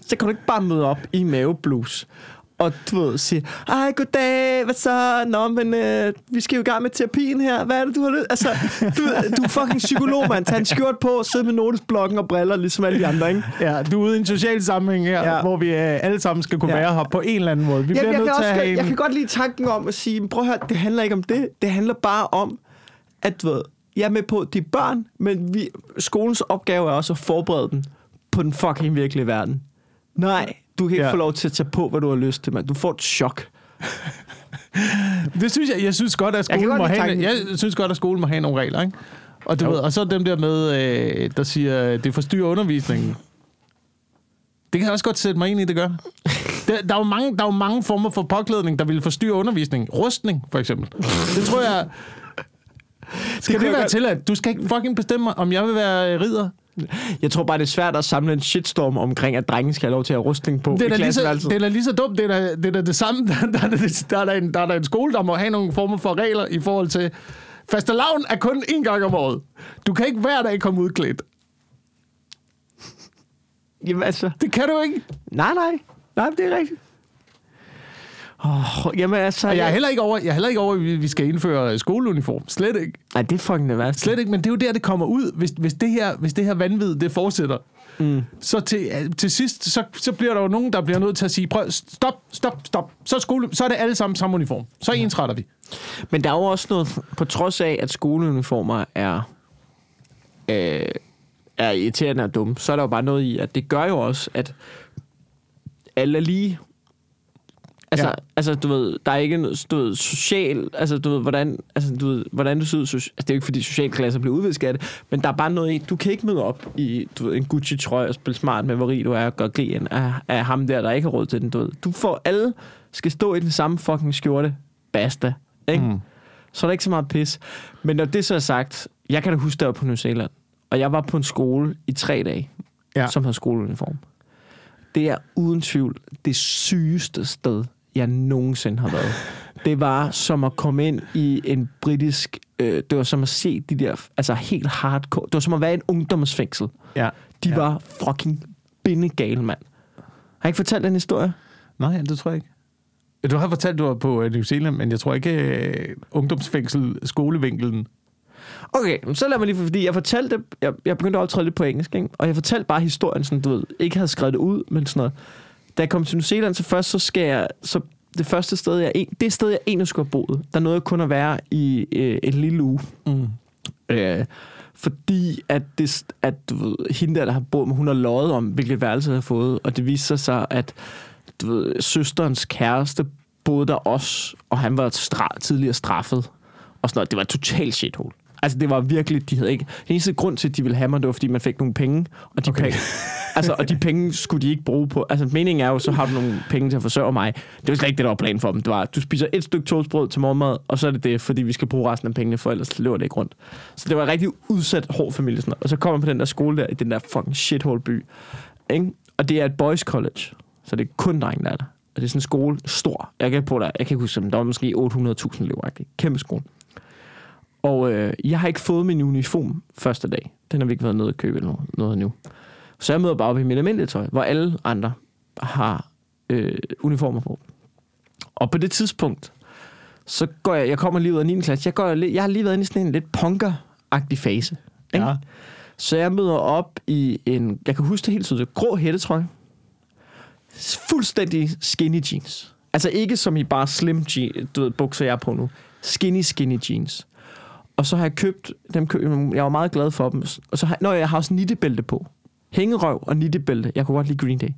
Så kan du ikke bare møde op i maveblues og du ved, sige, ej, goddag, hvad så? Nå, men øh, vi skal jo i gang med terapien her. Hvad er det, du har lyst? Altså, du, du er fucking psykolog, mand. Tag en skjort på, sidde med notesblokken og briller, ligesom alle de andre, ikke? Ja, du er ude i en social sammenhæng her, ja. Ja. hvor vi øh, alle sammen skal kunne ja. Ja. være her på en eller anden måde. Vi Jamen, bliver jeg, nødt kan til også, at godt- have en... jeg kan godt lide tanken om at sige, prøv at høre, det handler ikke om det. Det handler bare om, at du ved, jeg er med på, de er børn, men vi, skolens opgave er også at forberede dem på den fucking virkelige verden. Nej, du kan ikke Ja. få lov til at tage på, hvad du har lyst til, mand. Du får et chok. Det synes jeg, jeg synes godt, at skolen godt må have, tanken. jeg synes godt, at skolen må have nogle regler, ikke? Og du Jo. ved, og så dem der med, øh, der siger, det forstyrrer undervisningen. Det kan jeg også godt sætte mig ind i, det gør. Der, der, er jo mange, der er jo mange former for påklædning, der vil forstyrre undervisningen. Rustning, for eksempel. Det tror jeg... Skal det, det være til, at du skal ikke fucking bestemme om jeg vil være øh, ridder? Jeg tror bare, det er svært at samle en shitstorm omkring, at drengen skal have lov til at rustning på Det er, i lige så, det er da lige så dumt. Det er da det, er da det samme. Der, der, er da- der, er der, en, der er der en skole, der må have nogle former for regler i forhold til... Fastelavn er kun én gang om året. Du kan ikke hver dag komme udklædt. Jamen altså, Det kan du ikke. nej, nej. Nej, det er rigtigt. Oh, jamen altså... Og jeg er heller ikke over, jeg er heller ikke over, at vi skal indføre skoleuniform. Slet ikke. Nej, det er fucking det værste. Slet ikke, men det er jo der, det kommer ud. Hvis, hvis, det, her, hvis det her vanvid, det fortsætter, mm. så til, til sidst, så, så bliver der jo nogen, der bliver nødt til at sige, prøv, stop, stop, stop. Så er, skole, så er det alle sammen samme uniform. Så ensretter vi. Men der er jo også noget, på trods af, at skoleuniformer er, øh, er irriterende og dumme, så er der jo bare noget i, at det gør jo også, at alle er lige. Altså, Ja. altså, du ved, der er ikke noget, du ved, social, altså, du ved, hvordan, altså, du ved, hvordan du ser ud, altså, det er jo ikke, fordi socialklasser bliver udvisket af det, men der er bare noget i, du kan ikke møde op i, du ved, en Gucci-trøje og spille smart med, hvor rig du er, og gøre grin af, af ham der, der ikke har råd til den, du ved. Du får, alle skal stå i den samme fucking skjorte, basta, ikke? Mm. Så er der ikke så meget pis. Men når det så er sagt, jeg kan da huske, der var på New Zealand, og jeg var på en skole i tre dage, ja. som havde skoleuniform. Det er uden tvivl det sygeste sted, jeg nogensinde har været. Det var som at komme ind i en britisk... Øh, det var som at se de der... Altså helt hardcore. Det var som at være i en ungdomsfængsel. Ja. De Ja. var fucking bindegale, mand. Har jeg ikke fortalt den historie? Nej, det tror jeg ikke. Du har fortalt, du var på øh, New Zealand, men jeg tror ikke uh, ungdomsfængsel, skolevinkelen. Okay, så lad mig lige, fordi jeg fortalte, jeg, jeg begyndte at optræde lidt på engelsk, ikke? og jeg fortalte bare historien, sådan, du ved, ikke havde skrevet det ud, men sådan noget. Da jeg kom til New Zealand, så først, så skal jeg, så det første sted, jeg, det sted, jeg egentlig skulle have boet, der nåede jeg kun at være i øh, en lille uge. Mm. Øh, fordi at, det, at du ved, hende der, der har boet med, hun har løjet om, hvilket værelse jeg har fået, og det viste sig at du ved, søsterens kæreste boede der også, og han var stra- tidligere straffet. Og sådan noget. Det var et totalt shithole. Altså, det var virkelig, de havde ikke... Den eneste grund til, at de ville have mig, det var, fordi man fik nogle penge, og de, Okay. penge, altså, og de penge skulle de ikke bruge på... Altså, meningen er jo, så har du nogle penge til at forsørge mig. Det var slet ikke det, der var planen for dem. Det var, du spiser et stykke toastbrød til morgenmad, og så er det det, fordi vi skal bruge resten af pengene, for ellers løber det ikke rundt. Så det var en rigtig udsat, hård familie. Sådan noget. Og så kommer man på den der skole der, i den der fucking shithole by. Ikke? Og det er et boys college, så det er kun drenge, der er der. Og det er sådan en skole, stor. Jeg kan, på der, jeg kan ikke huske, der var måske 800.000 elever. Kæmpe skole. Og øh, jeg har ikke fået min uniform første dag. Den har vi ikke været nede at købe eller noget, noget nu. Så jeg møder bare op i mit almindelige tøj, hvor alle andre har øh, uniformer på. Og på det tidspunkt, så går jeg, jeg kommer lige ud af 9. klasse, jeg, går, li- jeg har lige været inde i sådan en lidt punker-agtig fase. Ikke? Ja. Så jeg møder op i en, jeg kan huske det helt tydeligt, grå hættetrøje. Fuldstændig skinny jeans. Altså ikke som i bare slim je- du ved, bukser, jeg er på nu. Skinny, skinny jeans. Og så har jeg købt, dem køb, jeg var meget glad for dem. Og så har, når jeg har også nittebælte på. Hængerøv og nittebælte. Jeg kunne godt lide Green Day.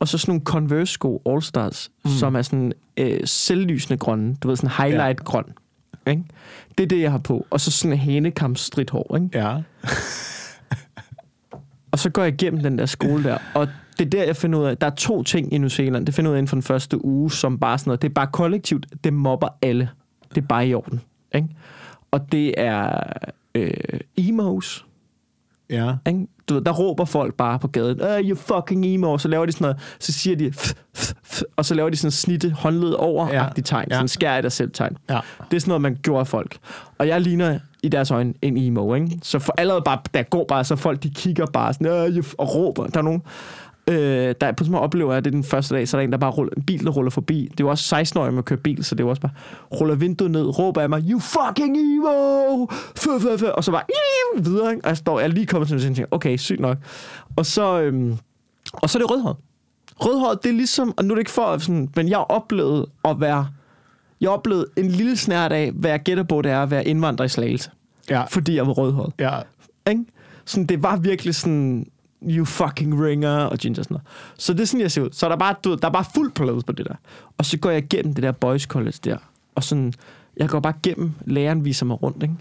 Og så sådan nogle Converse-sko All Stars, mm. som er sådan øh, selvlysende grønne. Du ved, sådan highlight grøn. Ikke? Det er det, jeg har på. Og så sådan en hanekam hår, ikke? Ja. Og så går jeg igennem den der skole der, og det er der, jeg finder ud af, der er to ting i New Zealand, det finder jeg ud af inden for den første uge, som bare sådan noget, det er bare kollektivt, det mobber alle. Det er bare i orden. Ikke? Og det er øh, emos, Ja. ikke? Du ved, der råber folk bare på gaden, øh, you fucking emo, og så laver de sådan noget, så siger de, f, f, f, og så laver de sådan snitte håndled over Ja. tegn, Ja. sådan skær i dig selv tegn. Ja. Det er sådan noget, man gjorde af folk. Og jeg ligner i deres øjne en emo, ikke? Så for allerede bare, der går bare, så folk de kigger bare sådan, øh, you f-" og råber. Der er nogen, øh, der på sådan oplever jeg, at det er den første dag, så er der en, der bare ruller, en bil, der ruller forbi. Det er jo også 16-årige med at køre bil, så det er jo også bare, ruller vinduet ned, råber af mig, you fucking emo! Fø, fø, fø. Og så bare, "Iu!" videre, ikke? Og jeg står, jeg er lige kommet til en ting, okay, sygt nok. Og så, øhm, og så er det rødhåret. Rødhåret, det er ligesom, og nu er det ikke for, sådan, men jeg har oplevet at være, jeg har oplevet en lille snært af, hvad jeg gætter på, det er at være indvandrer i Slagelse. Ja. Fordi jeg var rødhåret. Ja. Ikke? Sådan, det var virkelig sådan, you fucking ringer, og ginger sådan noget. Så det er sådan, jeg ser ud. Så der er bare, du ved, der er bare fuld plade på det der. Og så går jeg igennem det der boys college der, og sådan, jeg går bare igennem, læreren viser mig rundt, ikke?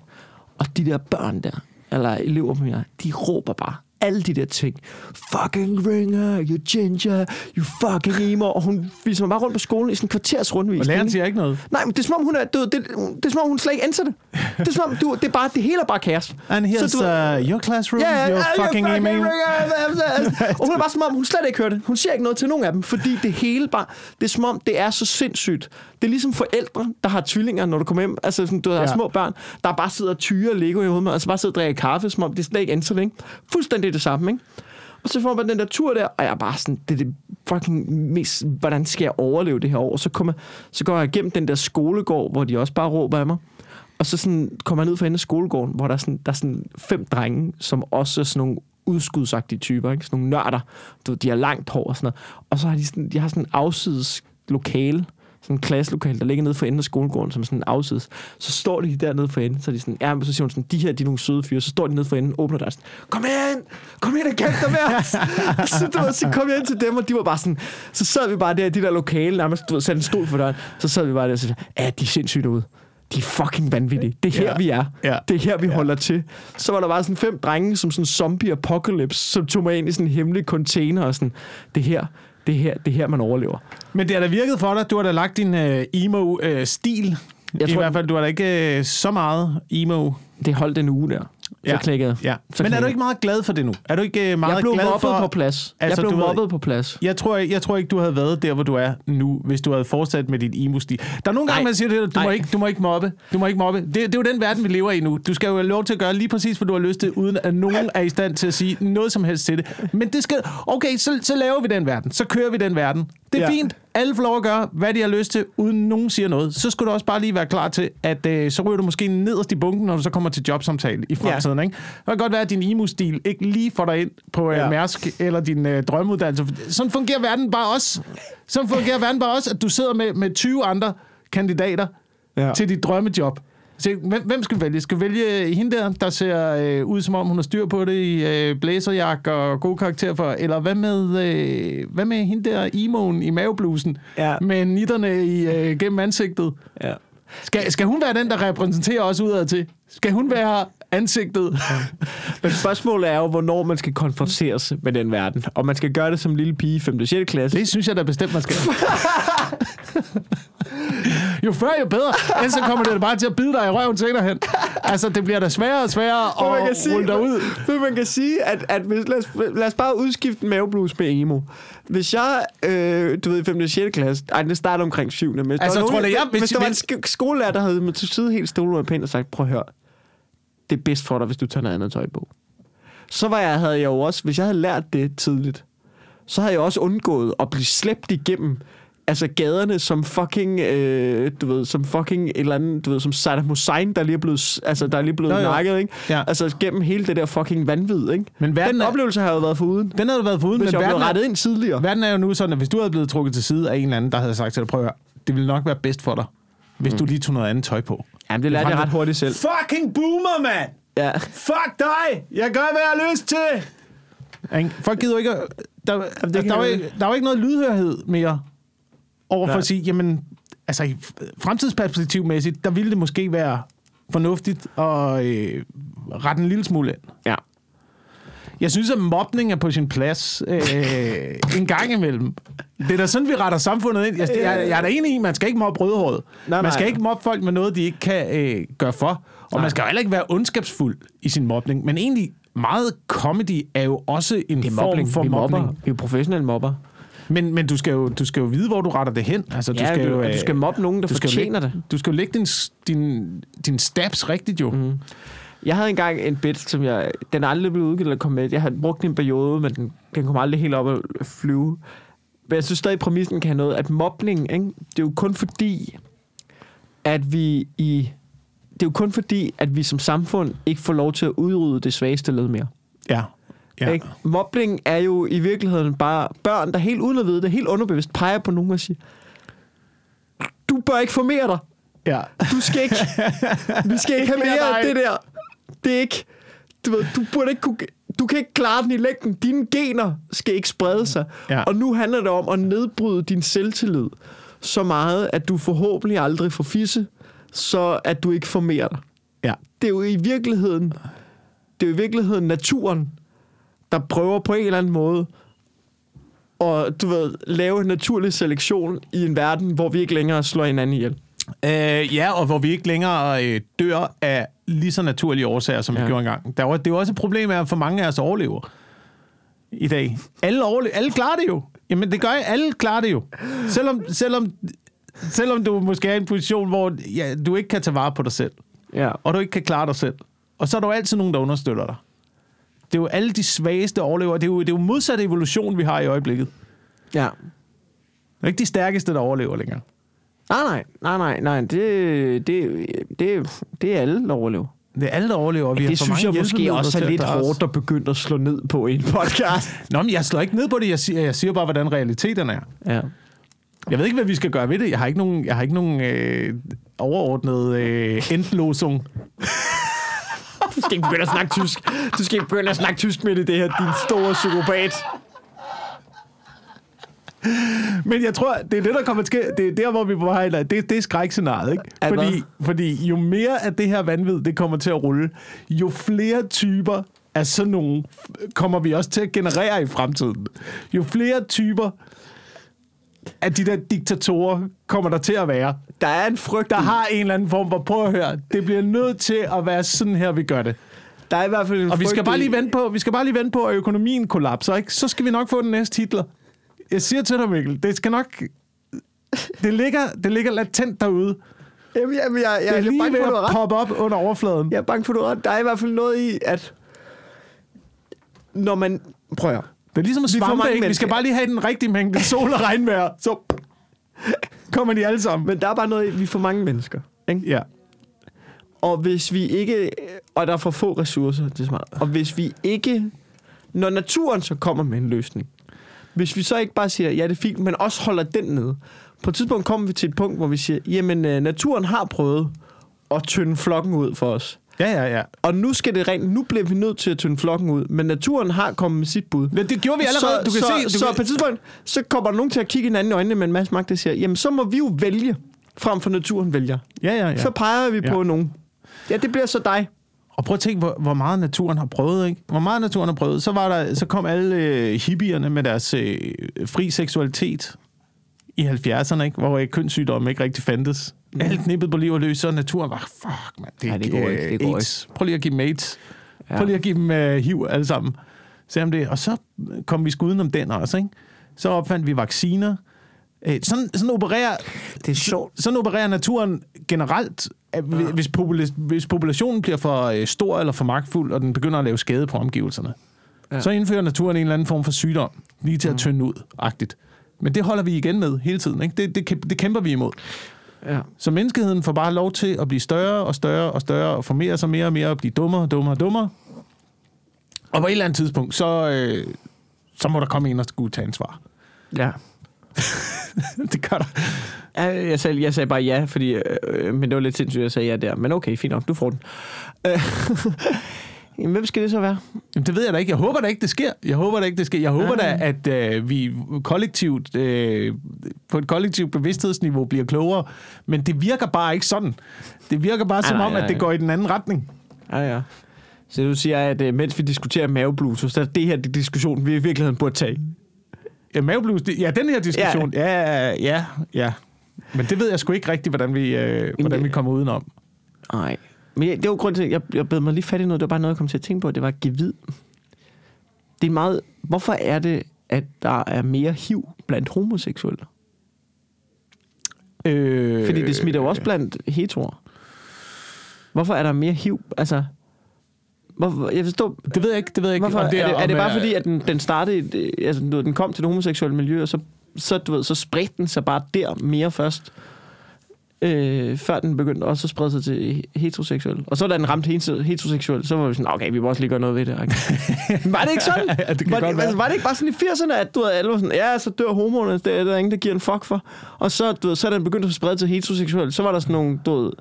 Og de der børn der, eller elever på mig, de råber bare alle de der ting. Fucking ringer, you ginger, you fucking emo. Og hun viser mig bare rundt på skolen i sådan en kvarters rundvisning. Og læreren siger ikke noget. Nej, men det er som om, hun er, ved, det, det er som om, hun slet ikke ændrer det. Det er som om, du, det er bare, det hele er bare kaos. And here's Så du uh, your classroom, ja, your fucking fucking ringer. Og hun er bare som om, hun slet ikke hører det. Hun siger ikke noget til nogen af dem, fordi det hele bare... Det er som om, det er så sindssygt. Det er ligesom forældre, der har tvillinger, når du kommer hjem. Altså, sådan, du har Ja. små børn, der bare sidder og tyrer Lego i hovedet, med, altså bare sidder og drikker kaffe, som om det slet ikke ændrer det, ikke? Fuldstændig det samme, ikke? Og så får man den der tur der, og jeg er bare sådan, det er det fucking mest, hvordan skal jeg overleve det her år? Og så, kommer, så går jeg igennem den der skolegård, hvor de også bare råber af mig. Og så sådan, kommer jeg ned for enden af skolegården, hvor der er, sådan, der er sådan fem drenge, som også er sådan nogle udskudsagtige typer, ikke? Sådan nogle nørder. Du, ved, de har langt hår og sådan noget. Og så har de, sådan, de har sådan en afsides lokale, sådan en klasselokale, der ligger nede for enden af skolegården, som sådan en afsides. Så står de dernede for enden, så de sådan, ja, så siger hun sådan, de her, de er nogle søde fyre, så står de nede for enden, åbner sådan, kom ind, kom ind og kæmpe dig med os. så, du så kom jeg ind til dem, og de var bare sådan, så sad vi bare der i de der lokale, nærmest, du satte en stol for døren, så sad vi bare der og sagde, ja, de er sindssygt derude. De er fucking vanvittige. Det er her, Ja. vi er. Ja. Det er her, vi holder til. Så var der bare sådan fem drenge, som sådan zombie apocalypse, som tog mig ind i sådan en hemmelig container og sådan, det her, det her, det her, man overlever. Men det har da virket for dig. Du har da lagt din øh, emo-stil. Jeg I tror- hvert fald, du har da ikke øh, så meget emo. Det holdt en uge der. Så Ja. klikkede jeg. Ja. Så Men er du ikke meget glad for det nu? Er du ikke øh, meget Jeg blev glad mobbet for... på plads. Altså, jeg blev du ved- mobbet på plads. Jeg tror, jeg, jeg tror ikke, du havde været der, hvor du er nu, hvis du havde fortsat med dit emo-stil. Der er nogle gange, Nej. man siger det, du må, Nej. ikke, du må ikke mobbe. Du må ikke mobbe. Det, det er jo den verden, vi lever i nu. Du skal jo have lov til at gøre lige præcis, hvad du har lyst til, uden at nogen er i stand til at sige noget som helst til det. Men det skal... Okay, så, så laver vi den verden. Så kører vi den verden. Det er ja. fint. Alle får lov at gøre, hvad de har lyst til, uden nogen siger noget. Så skulle du også bare lige være klar til, at øh, så ryger du måske nederst i bunken, når du så kommer til jobsamtale i fremtiden. Ikke? Det kan godt være, at din emo-stil ikke lige får dig ind på øh, Ja. ja. Mærsk eller din øh, drømmeuddannelse. Sådan fungerer verden bare også. Sådan fungerer verden bare også, at du sidder med, med 20 andre kandidater Ja. ja. til dit drømmejob. Så, hvem, hvem skal du vælge? Skal du vælge hende der, der ser øh, ud som om hun har styr på det i øh, blæserjak og god karakter for? Eller hvad med, øh, hvad med hende der emoen i maveblusen Ja. med nitterne i, øh, gennem ansigtet? Ja. Skal, skal hun være den, der repræsenterer os udad til? Skal hun være ansigtet? Men spørgsmålet er jo, hvornår man skal konfronteres med den verden. Og man skal gøre det som lille pige i 5. og 6. klasse. Det synes jeg da bestemt, man skal. jo før, jo bedre. Ellers så kommer det bare til at bide dig i røven senere hen. Altså, det bliver da sværere og sværere at sige, rulle dig ud. Men man kan sige, at, at hvis, lad, os, lad os bare udskifte en maveblues med emo. Hvis jeg, øh, du ved, i 5. og 6. klasse, ej, det starter omkring 7. Men Altså, der var tror nogen, du, jeg- hvis, hvis- der var en sk- skolelærer, der havde med til side helt stole og pænt og sagt, prøv at høre, det er bedst for dig, hvis du tager noget andet tøj på. Så var jeg, havde jeg jo også, hvis jeg havde lært det tidligt, så havde jeg også undgået at blive slæbt igennem altså gaderne som fucking, øh, du ved, som fucking et eller andet, du ved, som Saddam Hussein, der lige er blevet, altså, der er lige blevet Jo, jo. nakket, ikke? Ja. Altså gennem hele det der fucking vanvid, ikke? Men verden Den er- oplevelse har jeg jo været foruden, Den havde du været foruden, hvis men jeg verden er, rettet ind tidligere. verden er jo nu sådan, at hvis du havde blevet trukket til side af en eller anden, der havde sagt til dig, prøv at høre, det ville nok være bedst for dig, hvis mm. du lige tog noget andet tøj på. Jamen, det lærte jeg ret hurtigt selv. Fucking boomer, mand! Ja. Fuck dig! Jeg gør, hvad jeg har lyst til! Folk gider jo ikke... Der, kan der, der, er jo ikke, der er jo ikke noget lydhørhed mere over for at sige, jamen, altså i fremtidsperspektivmæssigt, der ville det måske være fornuftigt at øh, rette en lille smule ind. Ja. Jeg synes, at mobning er på sin plads øh, en gang imellem. Det er da sådan, vi retter samfundet ind. Jeg, jeg, jeg er da enig i, at man skal ikke mobbe rødhåret. Nej, Man skal nej. ikke mobbe folk med noget, de ikke kan øh, gøre for. Og Nej. man skal jo heller ikke være ondskabsfuld i sin mobning. Men egentlig, meget comedy er jo også en Det er form for Vi mobber. mobning. Vi er professionelle mobber. Men, men du, skal jo, du skal jo vide, hvor du retter det hen. Altså, du Ja, skal du- jo, du øh, skal mobbe nogen, der du skal fortjener lægge, det. Du skal jo lægge din, din, din stabs rigtigt jo. Mm. Jeg havde engang en bit, som jeg... Den er aldrig blevet udgivet eller kom med. Jeg havde brugt den i en periode, men den, den kom aldrig helt op at flyve. Men jeg synes stadig, præmissen kan have noget. At mobning, ikke? det er jo kun fordi, at vi i... Det er jo kun fordi, at vi som samfund ikke får lov til at udrydde det svageste led mere. Ja. Ja. Ikke? Mobning er jo i virkeligheden bare børn, der helt uden at vide det, helt underbevidst peger på nogen og siger, du bør ikke formere dig. ja. Du skal ikke, vi skal ikke have mere af det der. Det er ikke, du ved, du burde ikke kunne, du kan ikke klare den i længden. Dine gener skal ikke sprede sig. Ja. Og nu handler det om at nedbryde din selvtillid så meget, at du forhåbentlig aldrig får fisse, så at du ikke formerer dig. ja. Det er jo i virkeligheden, det er jo i virkeligheden naturen, der prøver på en eller anden måde at, du ved, lave en naturlig selektion i en verden, hvor vi ikke længere slår hinanden ihjel. Øh, ja, og hvor vi ikke længere øh, dør af lige så naturlige årsager, som ja. Vi gjorde engang. Der var, det er jo også et problem, at for mange af os overlever i dag. Alle, overle- alle klarer det jo. Jamen, det gør jeg. Alle klarer det jo. Selvom, selvom, selvom du måske er i en position, hvor ja, du ikke kan tage vare på dig selv, Ja. og du ikke kan klare dig selv. Og så er der jo altid nogen, der understøtter dig. Det er jo alle de svageste overlever. Det er jo, det er jo modsat evolution, vi har i øjeblikket. Ja. Det er ikke de stærkeste, der overlever længere. Nej, nej, nej, nej, nej. Det, det, det, det er alle, der overlever. Det er alle, der overlever. Vi har det synes jeg måske også er lidt hårdt at begynde at slå ned på i en podcast. Nå, men jeg slår ikke ned på det. Jeg siger, jeg siger bare, hvordan realiteten er. ja. Jeg ved ikke, hvad vi skal gøre ved det. Jeg har ikke nogen, jeg har ikke nogen øh, overordnet øh, endlosung. Du skal ikke begynde at snakke tysk. Du skal ikke begynde at snakke tysk med det, det her, din store psykopat. Men jeg tror, det er det, der kommer til. Det er der, hvor vi på vej. Det, det er skrækscenariet, ikke? Fordi, fordi jo mere af det her vanvid, det kommer til at rulle, jo flere typer af sådan nogle kommer vi også til at generere i fremtiden. Jo flere typer af de der diktatorer kommer der til at være, Der er en frygt. der har en eller anden form for, prøv at høre, det bliver nødt til at være sådan her, vi gør det. Der er i hvert fald en Og vi skal bare lige vente på, vi skal bare lige vente på, at økonomien kollapser, ikke? Så skal vi nok få den næste Hitler. Jeg siger til dig, Mikkel, det skal nok... Det ligger, det ligger latent derude. Jamen, jamen, jeg, jeg, Det jeg, er er lige bange ved for, du at poppe op under overfladen. Jeg er bange for, du. Der er i hvert fald noget i, at når man... Prøv at. Det er ligesom at Vi får svampe, mange ikke? Vi skal bare lige have den rigtige mængde sol og regnvejr, så kommer de alle sammen. Men der er bare noget vi for mange mennesker. Ikke? Ja. Og hvis vi ikke... Og der er for få ressourcer, det er smart. Og hvis vi ikke... Når naturen så kommer med en løsning, hvis vi så ikke bare siger, ja, det er fint, men også holder den nede. På et tidspunkt kommer vi til et punkt, hvor vi siger, jamen, øh, naturen har prøvet at tynde flokken ud for os. Ja, ja, ja. Og nu skal det rent, nu bliver vi nødt til at tynde flokken ud, men naturen har kommet med sit bud. Men det gjorde vi allerede. Så, du kan så, se, du så kan... på et tidspunkt, så kommer der nogen til at kigge hinanden i øjnene med en masse magt, der siger, jamen så må vi jo vælge, frem for naturen vælger. Ja, ja, ja. Så peger vi Ja. på nogen. Ja, det bliver så dig. Og prøv at tænke, hvor, hvor meget naturen har prøvet, ikke? Hvor meget naturen har prøvet. Så, var der, så kom alle øh, hippierne med deres øh, fri seksualitet i 70'erne, ikke? Hvor øh, kønssygdomme ikke rigtig fandtes. Mm. Alt knippet på liv og løs, så naturen var, fuck, man, det, Ja, det går ikke, det går AIDS. Prøv lige at give dem AIDS. Ja. Prøv lige at give dem øh, HIV alle sammen. Se om det. Og så kom vi sgu udenom den også, ikke? Så opfandt vi vacciner. Øh, sådan, sådan opererer Det er sjovt. sådan opererer naturen generelt. At ja. hvis, popula- hvis populationen bliver for øh, stor eller for magtfuld, og den begynder at lave skade på omgivelserne, ja. Så indfører naturen en eller anden form for sygdom, lige til at tynde ud, agtigt. Men det holder vi igen med hele tiden. Ikke? Det, det, det kæmper vi imod. Ja. Så menneskeheden får bare lov til at blive større og større og større, og formere sig mere og mere, og blive dummere og dummere og dummere. Og på et eller andet tidspunkt, så, øh, så må der komme en, der skulle tage ansvar. ja. det gør der. Ja, Jeg sagde, jeg sagde bare ja, fordi, øh, men det var lidt sindssygt, at jeg sagde ja der. Men okay, fint nok, du får den. Øh, Jamen, hvem skal det så være? Jamen, det ved jeg da ikke. Jeg håber da ikke, det sker. Jeg håber da ikke, det sker. Jeg håber da, Nej. at øh, vi kollektivt, øh, på et kollektivt bevidsthedsniveau bliver klogere. Men det virker bare ikke sådan. Det virker bare som nej, om, nej. at det går i den anden retning. Ja, ja. Så du siger, at øh, mens vi diskuterer maveblues, så er det her det diskussion, vi i virkeligheden burde tage. Ja, maveblues, det, ja, den her diskussion. Ja. ja, ja, ja. Men det ved jeg sgu ikke rigtigt, hvordan vi, øh, hvordan vi kommer udenom. Nej. Men jeg, det var grund til, at jeg, jeg bed mig lige fat i noget. Det var bare noget, jeg kom til at tænke på. Det var gevid. Det er meget... Hvorfor er det, at der er mere HIV blandt homoseksuelle? Øh, Fordi det smitter jo også blandt heteroer. Hvorfor er der mere HIV? Altså... Hvorfor, jeg forstår... Det ved jeg ikke. Det ved jeg ikke. Hvorfor, om er, det, er, det, er det bare øh, fordi, at den, den startede... øh, Altså, du ved, den kom til det homoseksuelle miljø, og så, så, du ved, så spredte den sig bare der mere først? Øh, før den begyndte også at sprede sig til heteroseksuelle. Og så da den ramte hetero- heteroseksuelle, så var vi sådan, okay, vi må også lige gøre noget ved det. Var det ikke sådan? Ja, det var, det, altså, var det ikke bare sådan i 80'erne, at du ved, alle sådan, ja, så dør hormonerne, det er der ingen, der giver en fuck for. Og så, du ved, så da den begyndte at sprede til heteroseksuelle, så var der sådan nogle, du ved,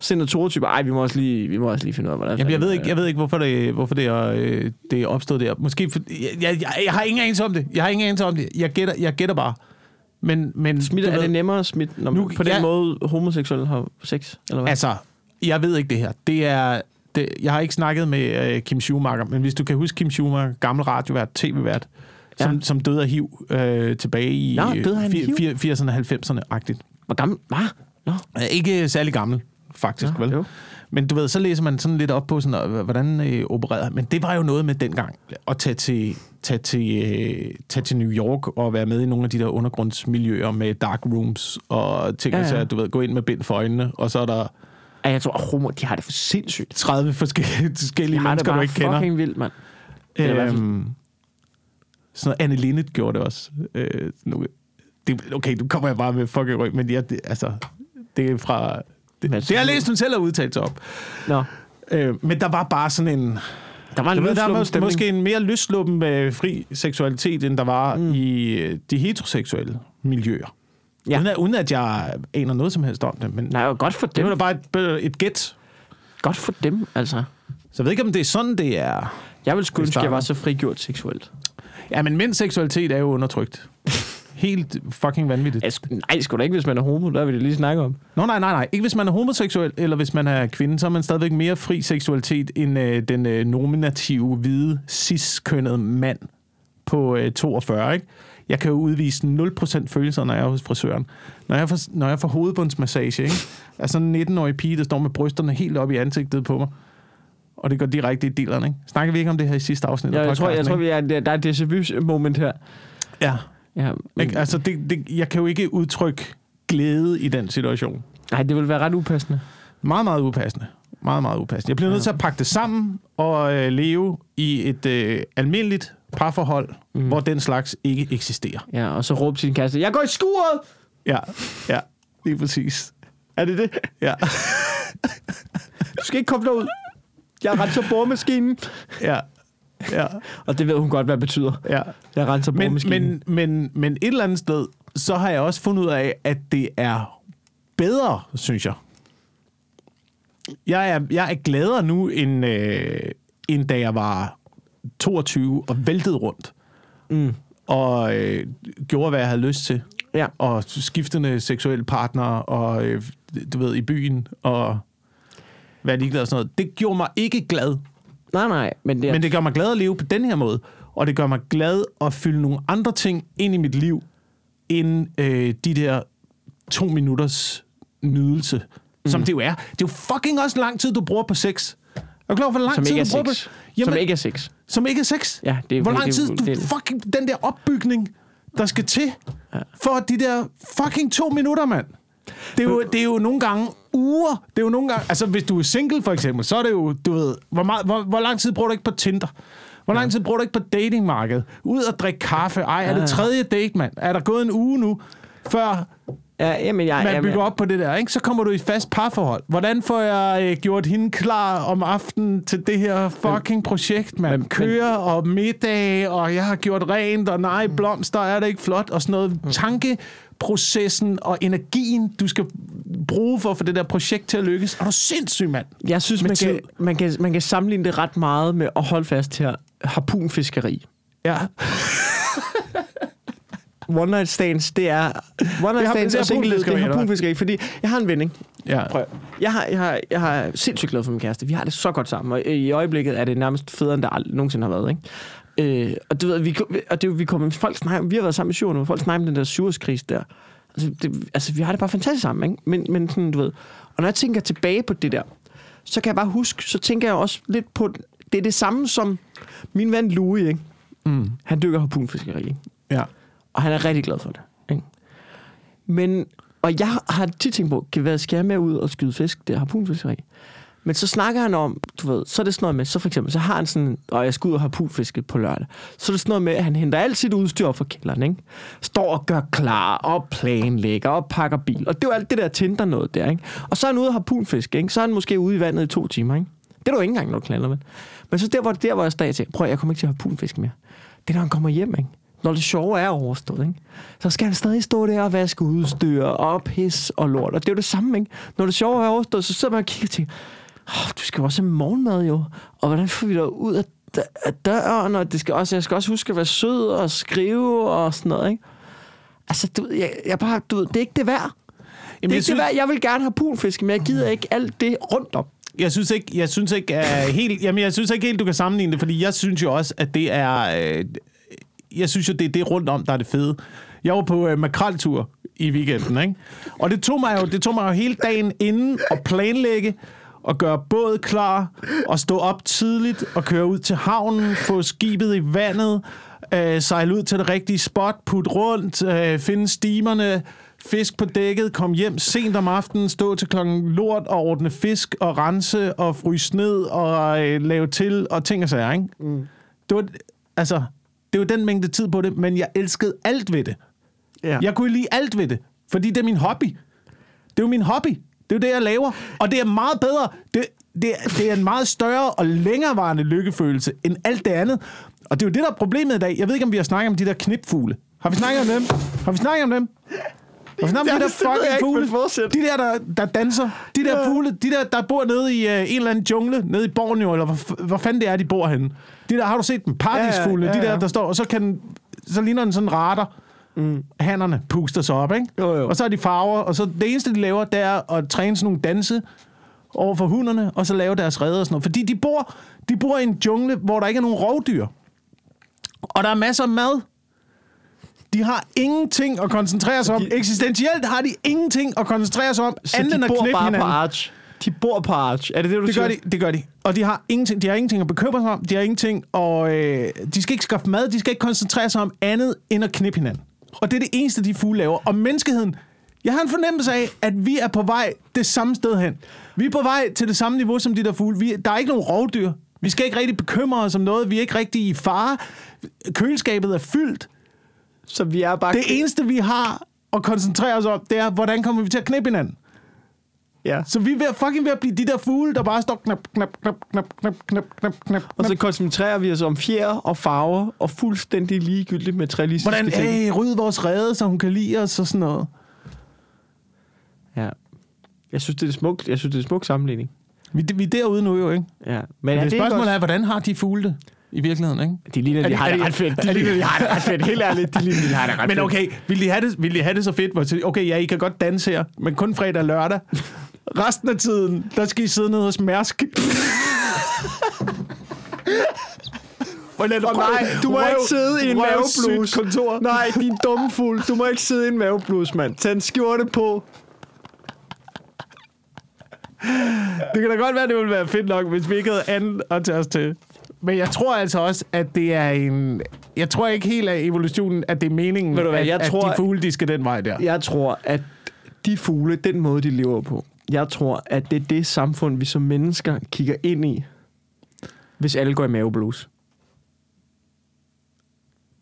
senatorer-typer, ej, vi må også lige, vi må også lige finde ud af, hvordan Jamen, jeg ved ikke, jeg ved ikke hvorfor, det, hvorfor det, er, øh, det er opstået der. Måske for, jeg, jeg, jeg har ingen anelse om det. Jeg har ingen anelse om det. Jeg gætter, jeg gætter bare. Men, men Smitter, er det nemmere at smitte, når Nu- man, på den ja. måde homoseksuelle har sex? Eller hvad? Altså, jeg ved ikke det her. Det er, det, jeg har ikke snakket med øh, Kim Schumacher, men hvis du kan huske Kim Schumacher, gammel radiovært, tv-vært, som, Ja. som døde af HIV øh, tilbage i Nå, døde han af fir- HIV? fir- 80'erne og 90'erne-agtigt. Hvor gammel? Hvad? Nå. Øh, Ikke særlig gammel, faktisk, Nå, vel? jo. Men du ved, så læser man sådan lidt op på, sådan, hvordan øh, opererede. Men det var jo noget med dengang, at tage til, tage, til, øh, tage til New York og være med i nogle af de der undergrundsmiljøer med dark rooms og ting, Ja, ja, ja. ja. du ved, gå ind med bind for øjnene, og så er der Ja, jeg tror, at homo, de har det for sindssygt. 30 forskellige, det mennesker, du ikke kender. fucking vildt, mand. Øhm, sådan noget, Anne Linnet gjorde det også. Øh, nu, det, okay, nu kommer jeg bare med fucking ryg, men ja, det, altså, det er fra... Det, det har jeg læst, hun selv har udtalt sig op. Nå. Øh, men der var bare sådan en... Der var en ved, der var måske en mere løsluppen med fri seksualitet, end der var mm. i øh, de heteroseksuelle miljøer. Ja. Uden, at, uden at jeg aner noget som helst om det. Men Nej, og godt for det dem. var da bare et, et gæt. Godt for dem, altså. Så jeg ved ikke, om det er sådan, det er. Jeg vil sgu Det ønske, at jeg var så frigjort seksuelt. Ja, men mænds seksualitet er jo undertrykt. Helt fucking vanvittigt. Jeg, sgu- nej, sgu da ikke, hvis man er homo. Der vil det lige snakke om. Nå, nej, nej, nej. Ikke hvis man er homoseksuel, eller hvis man er kvinde, så er man stadigvæk mere fri seksualitet end øh, den øh, nominative, hvide, cis-kønnede mand på øh, 42, ikke? Jeg kan jo udvise 0% følelser, når jeg er hos frisøren. Når jeg får, når jeg får hovedbundsmassage, ikke? Sådan en 19-årig pige, der står med brysterne helt op i ansigtet på mig. Og det går direkte i dillerne, ikke? Snakker vi ikke om det her i sidste afsnit Jeg, af jeg, tror, jeg tror, vi er, der er et déjà vu-moment her. Ja. Ja, men, Ikke? Altså, det, det, jeg kan jo ikke udtrykke glæde i den situation. nej, det vil være ret upassende. Meget, meget upassende. Meget, meget upassende. Jeg bliver nødt til at pakke det sammen og øh, leve i et øh, almindeligt parforhold, mm. hvor den slags ikke eksisterer. Ja, og så råbe til din kæreste, jeg går i skuret! Ja, ja, lige præcis. Er det det? Ja, Du skal ikke komme derud. Jeg renser boremaskinen. ja, ja, Og det ved hun godt, hvad det betyder. ja. Jeg renser Men, men, men, men et eller andet sted, så har jeg også fundet ud af, at det er bedre, synes jeg. Jeg er, jeg er gladere nu, end, øh, end da jeg var 22 og væltede rundt. Mm. Og øh, gjorde, hvad jeg havde lyst til. Ja. Og skiftende seksuelle partnere, og øh, du ved, i byen, og hvad ligeglad og sådan noget. Det gjorde mig ikke glad. Nej, nej, men det er... Men det gør mig glad at leve på den her måde. Og det gør mig glad at fylde nogle andre ting ind i mit liv, end øh, de der to minutters nydelse, mm. som det jo er. Det er jo fucking også lang tid, du bruger på sex. Er du klar over, hvor lang som tid ikke er du bruger sex. på... Jamen, Som ikke er sex. som ikke er sex? Ja, det er- Hvor lang det tid, du det er- fucking... Den der opbygning, der skal til, for de der fucking to minutter, mand. Det er, jo, det er jo nogle gange uger. Det er jo nogle gange... Altså, hvis du er single, for eksempel, så er det jo, du ved... Hvor, meget, hvor, hvor lang tid bruger du ikke på Tinder? Hvor lang tid bruger du ikke på datingmarkedet? Ud og drikke kaffe. Ej, er det tredje date, mand? Er der gået en uge nu, før Ja, jamen, jeg, man jamen, bygger op på det der, ikke? Så kommer du i fast parforhold. Hvordan får jeg øh, gjort hende klar om aftenen til det her fucking projekt, man? Men- Kører og middag, og jeg har gjort rent, og nej, blomster er det ikke flot, og sådan noget. Tankeprocessen og energien, du skal bruge for at få det der projekt til at lykkes. Er du sindssyg, mand? Jeg synes, man kan, man, kan, man kan sammenligne det ret meget med at holde fast her. Harpunfiskeri. Ja. One night stands, det er... One night stands det er og single det er harpunfiskeri. Fordi jeg har en ven, ikke? ja. Prøv. Jeg har, jeg, har, jeg har sindssygt glad for min kæreste. Vi har det så godt sammen, og i øjeblikket er det nærmest federe, end aldrig nogensinde har været. Ikke? Øh, og du ved, vi, og det, vi, kommer, folk snakker, vi har været sammen i syv år nu, og folk snakker om den der surskris der. Altså, det, altså, vi har det bare fantastisk sammen, ikke? Men, men sådan, du ved. Og når jeg tænker tilbage på det der, så kan jeg bare huske, så tænker jeg også lidt på, det er det samme som min ven Louis, ikke? Mm. Han dykker harpunfiskeri, ikke? ja. Og han er rigtig glad for det. Ikke? Men, og jeg har tit tænkt på, kan hvad skal jeg med ud og skyde fisk? Det er harpunfiskeri. Men så snakker han om, du ved, så er det sådan noget med, så for eksempel, så har han sådan, og jeg skal ud og harpunfiske på lørdag. Så er det sådan noget med, at han henter alt sit udstyr op fra kælderen, ikke? Står og gør klar, og planlægger, og pakker bil. Og det er jo alt det der Tinder noget der, ikke? Og så er han ude og harpunfiske, ikke? Så er han måske ude i vandet i to timer, ikke? Det er du ikke engang, når du klandrer med. Men så der, hvor, der, hvor jeg stadig til, prøv jeg kommer ikke til at have pulfisk mere. Det er, når han kommer hjem, ikke? Når det sjove er overstået, ikke? så skal han stadig stå der og vaske udstyr og pis og lort. Og det er jo det samme, ikke? Når det sjove er overstået, så sidder man og kigger til, oh, du skal jo også have morgenmad jo. Og hvordan får vi dig ud af, af døren? Og det skal også, jeg skal også huske at være sød og skrive og sådan noget, ikke? Altså, du, jeg, jeg bare, du det er ikke det værd. Det er Jamen, ikke jeg, det synes, værd. Jeg vil gerne have punfiske, men jeg gider ikke alt det rundt om. jeg synes ikke, jeg synes ikke uh, helt, jamen, jeg synes ikke helt, du kan sammenligne det, fordi jeg synes jo også, at det er, uh, jeg synes jo, det er det rundt om, der er det fede. Jeg var på uh, makraltur i weekenden, ikke? Og det tog mig jo, det tog mig jo hele dagen inden at planlægge og gøre båd klar og stå op tidligt og køre ud til havnen, få skibet i vandet, øh, sejle ud til det rigtige spot, putte rundt, øh, finde stimerne, fisk på dækket, komme hjem sent om aftenen, stå til klokken lort og ordne fisk og rense og fryse ned og øh, lave til og ting og sager, ikke? Mm. Det var, altså, det var den mængde tid på det, men jeg elskede alt ved det. Ja. Jeg kunne lide alt ved det, fordi det er min hobby. Det er jo min hobby. Det er jo det, jeg laver. Og det er meget bedre. Det, det, det er en meget større og længerevarende lykkefølelse end alt det andet. Og det er jo det, der er problemet i dag. Jeg ved ikke, om vi har snakket om de der knipfugle. Har vi snakket om dem? Har vi snakket om dem? Hvorfor navn Ja, de der fucking fugle? De der, der, der danser. De der fugle, de der, der bor nede i uh, en eller anden jungle, nede i Borneo, eller hvor, hvor fanden det er, de bor henne. De der, har du set dem? Paradisfuglene, Ja, ja, de der, ja. der står, og så, kan så ligner den sådan radar. Mm. Hannerne puster sig op, ikke? Jo, jo. Og så har de farver, og så det eneste, de laver, det er at træne sådan nogle danse over for hunderne, og så lave deres redder og sådan noget. Fordi de bor, de bor i en jungle, hvor der ikke er nogen rovdyr. Og der er masser af mad. De har ingenting at koncentrere sig om. de- Eksistentielt har de ingenting at koncentrere sig om, Så andet de end at knippe bare hinanden. på Arch. De bor på Arch. Er det det, du Det siger? gør de, det gør de. Og de har ingenting, de har ingenting at bekymre sig om. De har ingenting, og øh, de skal ikke skaffe mad. De skal ikke koncentrere sig om andet end at knippe hinanden. Og det er det eneste, de fugle laver. Og menneskeheden, jeg har en fornemmelse af, at vi er på vej det samme sted hen. Vi er på vej til det samme niveau som de der fugle. Vi, der er ikke nogen rovdyr. Vi skal ikke rigtig bekymre os om noget. Vi er ikke rigtig i fare. Køleskabet er fyldt. Så vi er bare... Det eneste, vi har at koncentrere os om, det er, hvordan kommer vi til at knippe hinanden. Ja. Så vi er ved, at- fucking ved at blive de der fugle, der bare står knap, knap, knap, knap, knap, knap, knap, knap. Og så koncentrerer vi os om fjer og farver og fuldstændig ligegyldigt materialistiske Hvordan, ting. hey, rydde vores rede, så hun kan lide os og sådan noget. Ja. Jeg synes, det er smukt. Jeg synes, det er en smuk sammenligning. Vi, vi er derude nu jo, ikke? Ja. Men Men er det spørgsmålet også- er, hvordan har de fugle det i virkeligheden, ikke? De ligner, Er de de- har det de- ret fedt. De er ligner, de har det ret fedt. Helt ærligt, de ligner, de har det ret Men fedt. okay, vil de have det, vil de have det så fedt? Okay, ja, I kan godt danse her, men kun fredag og lørdag. Resten af tiden, der skal I sidde nede hos Mærsk. Hvordan, Og nej, du må ikke sidde i en maveblus. kontor. Nej, din dumme fugl. Du må ikke sidde i en maveblus, mand. Tag en skjorte på. Det kan da godt være, det ville være fedt nok, hvis vi ikke havde andet at tage os til. Men jeg tror altså også, at det er en... Jeg tror ikke helt af evolutionen, at det er meningen, Ved du hvad, at, jeg at tror- de fugle, de skal den vej der. Jeg tror, at de fugle, den måde, de lever på, jeg tror, at det er det samfund, vi som mennesker kigger ind i, hvis alle går i maveblus.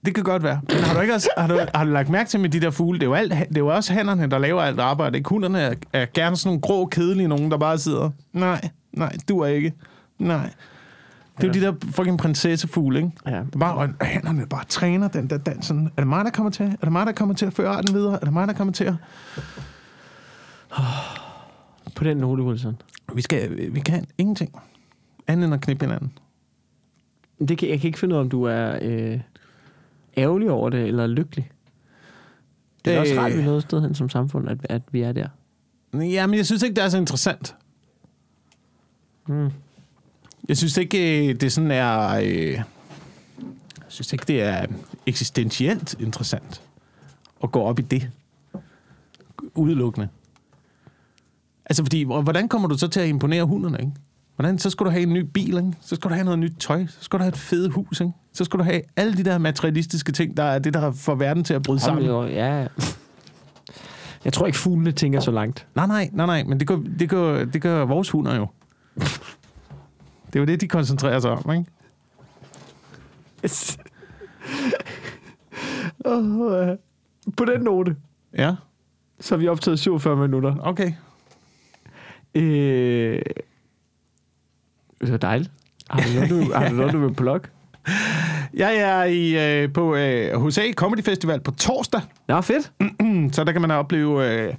Det kan godt være. Men har du ikke også, har du, har du lagt mærke til med de der fugle? Det er jo, alt, det er jo også hannerne, der laver alt arbejde. Ikke? Hunderne er, er gerne sådan nogle grå, kedelige nogen, der bare sidder. Nej, nej, du er ikke. Nej. Det er jo de der fucking prinsessefugle, ikke? Ja. Bare, og hannerne bare træner den der dans. Sådan, Er det mig, der kommer til? Er det mig, der kommer til at føre den videre? Er det mig, der kommer til at... På den note, Wilson. Vi, skal, vi kan ingenting. Andet end at knippe hinanden. Det kan, jeg kan ikke finde ud af, om du er øh, ærgerlig over det, eller lykkelig. Det er øh, også ret, vi noget sted hen som samfund, at, at vi er der. Ja, men jeg synes ikke, det er så interessant. Mm. Jeg synes ikke, øh, det sådan er... Øh, jeg synes ikke, det er eksistentielt interessant at gå op i det. Udelukkende. Altså, fordi, hvor- hvordan kommer du så til at imponere hunderne, ikke? Hvordan, så skal du have en ny bil, ikke? Så skal du have noget nyt tøj. Så skal du have et fedt hus, ikke? Så skal du have alle de der materialistiske ting, der er det, der får verden til at bryde sammen. Jo, ja. Jeg tror ikke, fuglene tænker så langt. Nej, nej, nej, nej, men det gør, det gør, det gør vores hunder jo. Det er jo det, de koncentrerer sig om, ikke? Yes. oh, øh. På den note, Ja, så har vi optaget 47 minutter. okay. Øh, det var dejligt. Har du noget, du, har du, noget, du vil plukke? Jeg er i, øh, på øh, HSA Comedy Festival på torsdag, Nå, fedt. så der kan man opleve... Øh,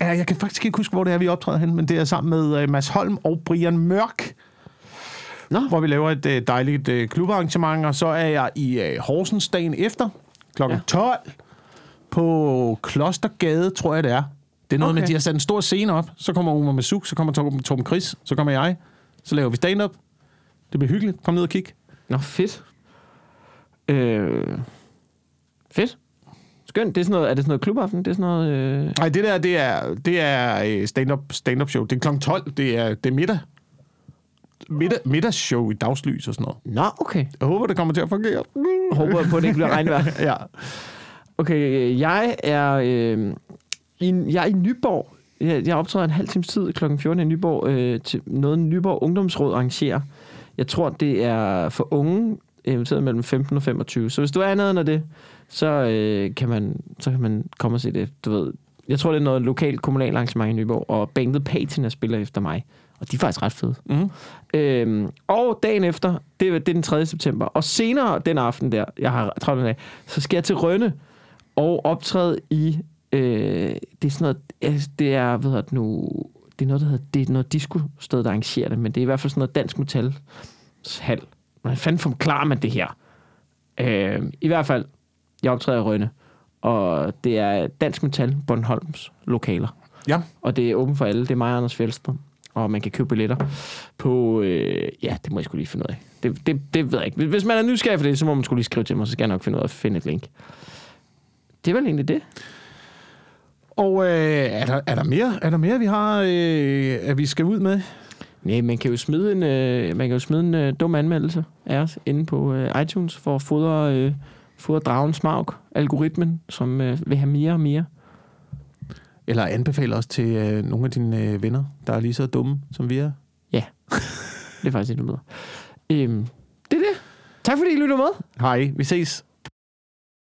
jeg kan faktisk ikke huske, hvor det er, vi optræder hen, men det er sammen med øh, Mads Holm og Brian Mørk, Nå. hvor vi laver et øh, dejligt øh, klubarrangement, og så er jeg i øh, Horsens dagen efter, kl. Ja. 12, på Klostergade, tror jeg det er. Det er noget okay. Med, at de har sat en stor scene op. Så kommer Omar Masuk, så kommer Torben, Torben Chris, så kommer jeg. Så laver vi stand-up. Det bliver hyggeligt. Kom ned og kig. Nå, fedt. Øh, fedt. Skønt. Det er, sådan noget, er det sådan noget klubaften? Det er sådan noget... Øh... Nej, det der, det er, det er øh, stand-up, stand-up show. Det er kl. 12. Det er, det er middag. Middag, middagsshow i dagslys og sådan noget. Nå, okay. Jeg håber, det kommer til at fungere. Jeg håber på, at det ikke bliver regnvejr. ja. Okay, jeg er, øh, i, jeg er i Nyborg. Jeg, jeg optræder en halv times tid kl. 14 i Nyborg øh, til noget, Nyborg Ungdomsråd arrangerer. Jeg tror, det er for unge, inviteret mellem 15 og 25. Så hvis du er noget af det, så, øh, kan man, så kan man komme og se det. Du ved, jeg tror, det er noget lokalt kommunalt arrangement i Nyborg, og bandet Patina spiller efter mig. Og de er faktisk ret fede. Mm. Øhm, og dagen efter, det det er den 3. september, og senere den aften der, jeg har travlt med, så skal jeg til Rønne og optræde i Øh, det er sådan noget, altså, det er, hvad hedder det nu, det er noget, der hedder, det er noget disco-sted, der arrangerer det, men det er i hvert fald sådan noget dansk metal hal. Hvordan fanden forklarer man det her? Øh, I hvert fald, jeg optræder i Rønne, og det er dansk metal Bornholms lokaler. Ja. Og det er åbent for alle. Det er mig og Anders Fjeldsted. Og man kan købe billetter på... Øh, ja, det må jeg skulle lige finde ud af. Det, det, det ved jeg ikke. Hvis man er nysgerrig for det, så må man skulle lige skrive til mig, så skal jeg nok finde ud af at finde et link. Det er vel egentlig det. Og øh, er, der, er, der mere, er der mere, vi har, øh, at vi skal ud med? Nej, man kan jo smide en, øh, man kan jo smide en øh, dum anmeldelse af os inde på øh, iTunes for at fodre, øh, fodre dragens smag, algoritmen, som øh, vil have mere og mere. Eller anbefale os til øh, nogle af dine øh, venner, der er lige så dumme, som vi er. Det er faktisk endnu bedre. Øhm, det er det. Tak fordi I lytter med. Hej, vi ses.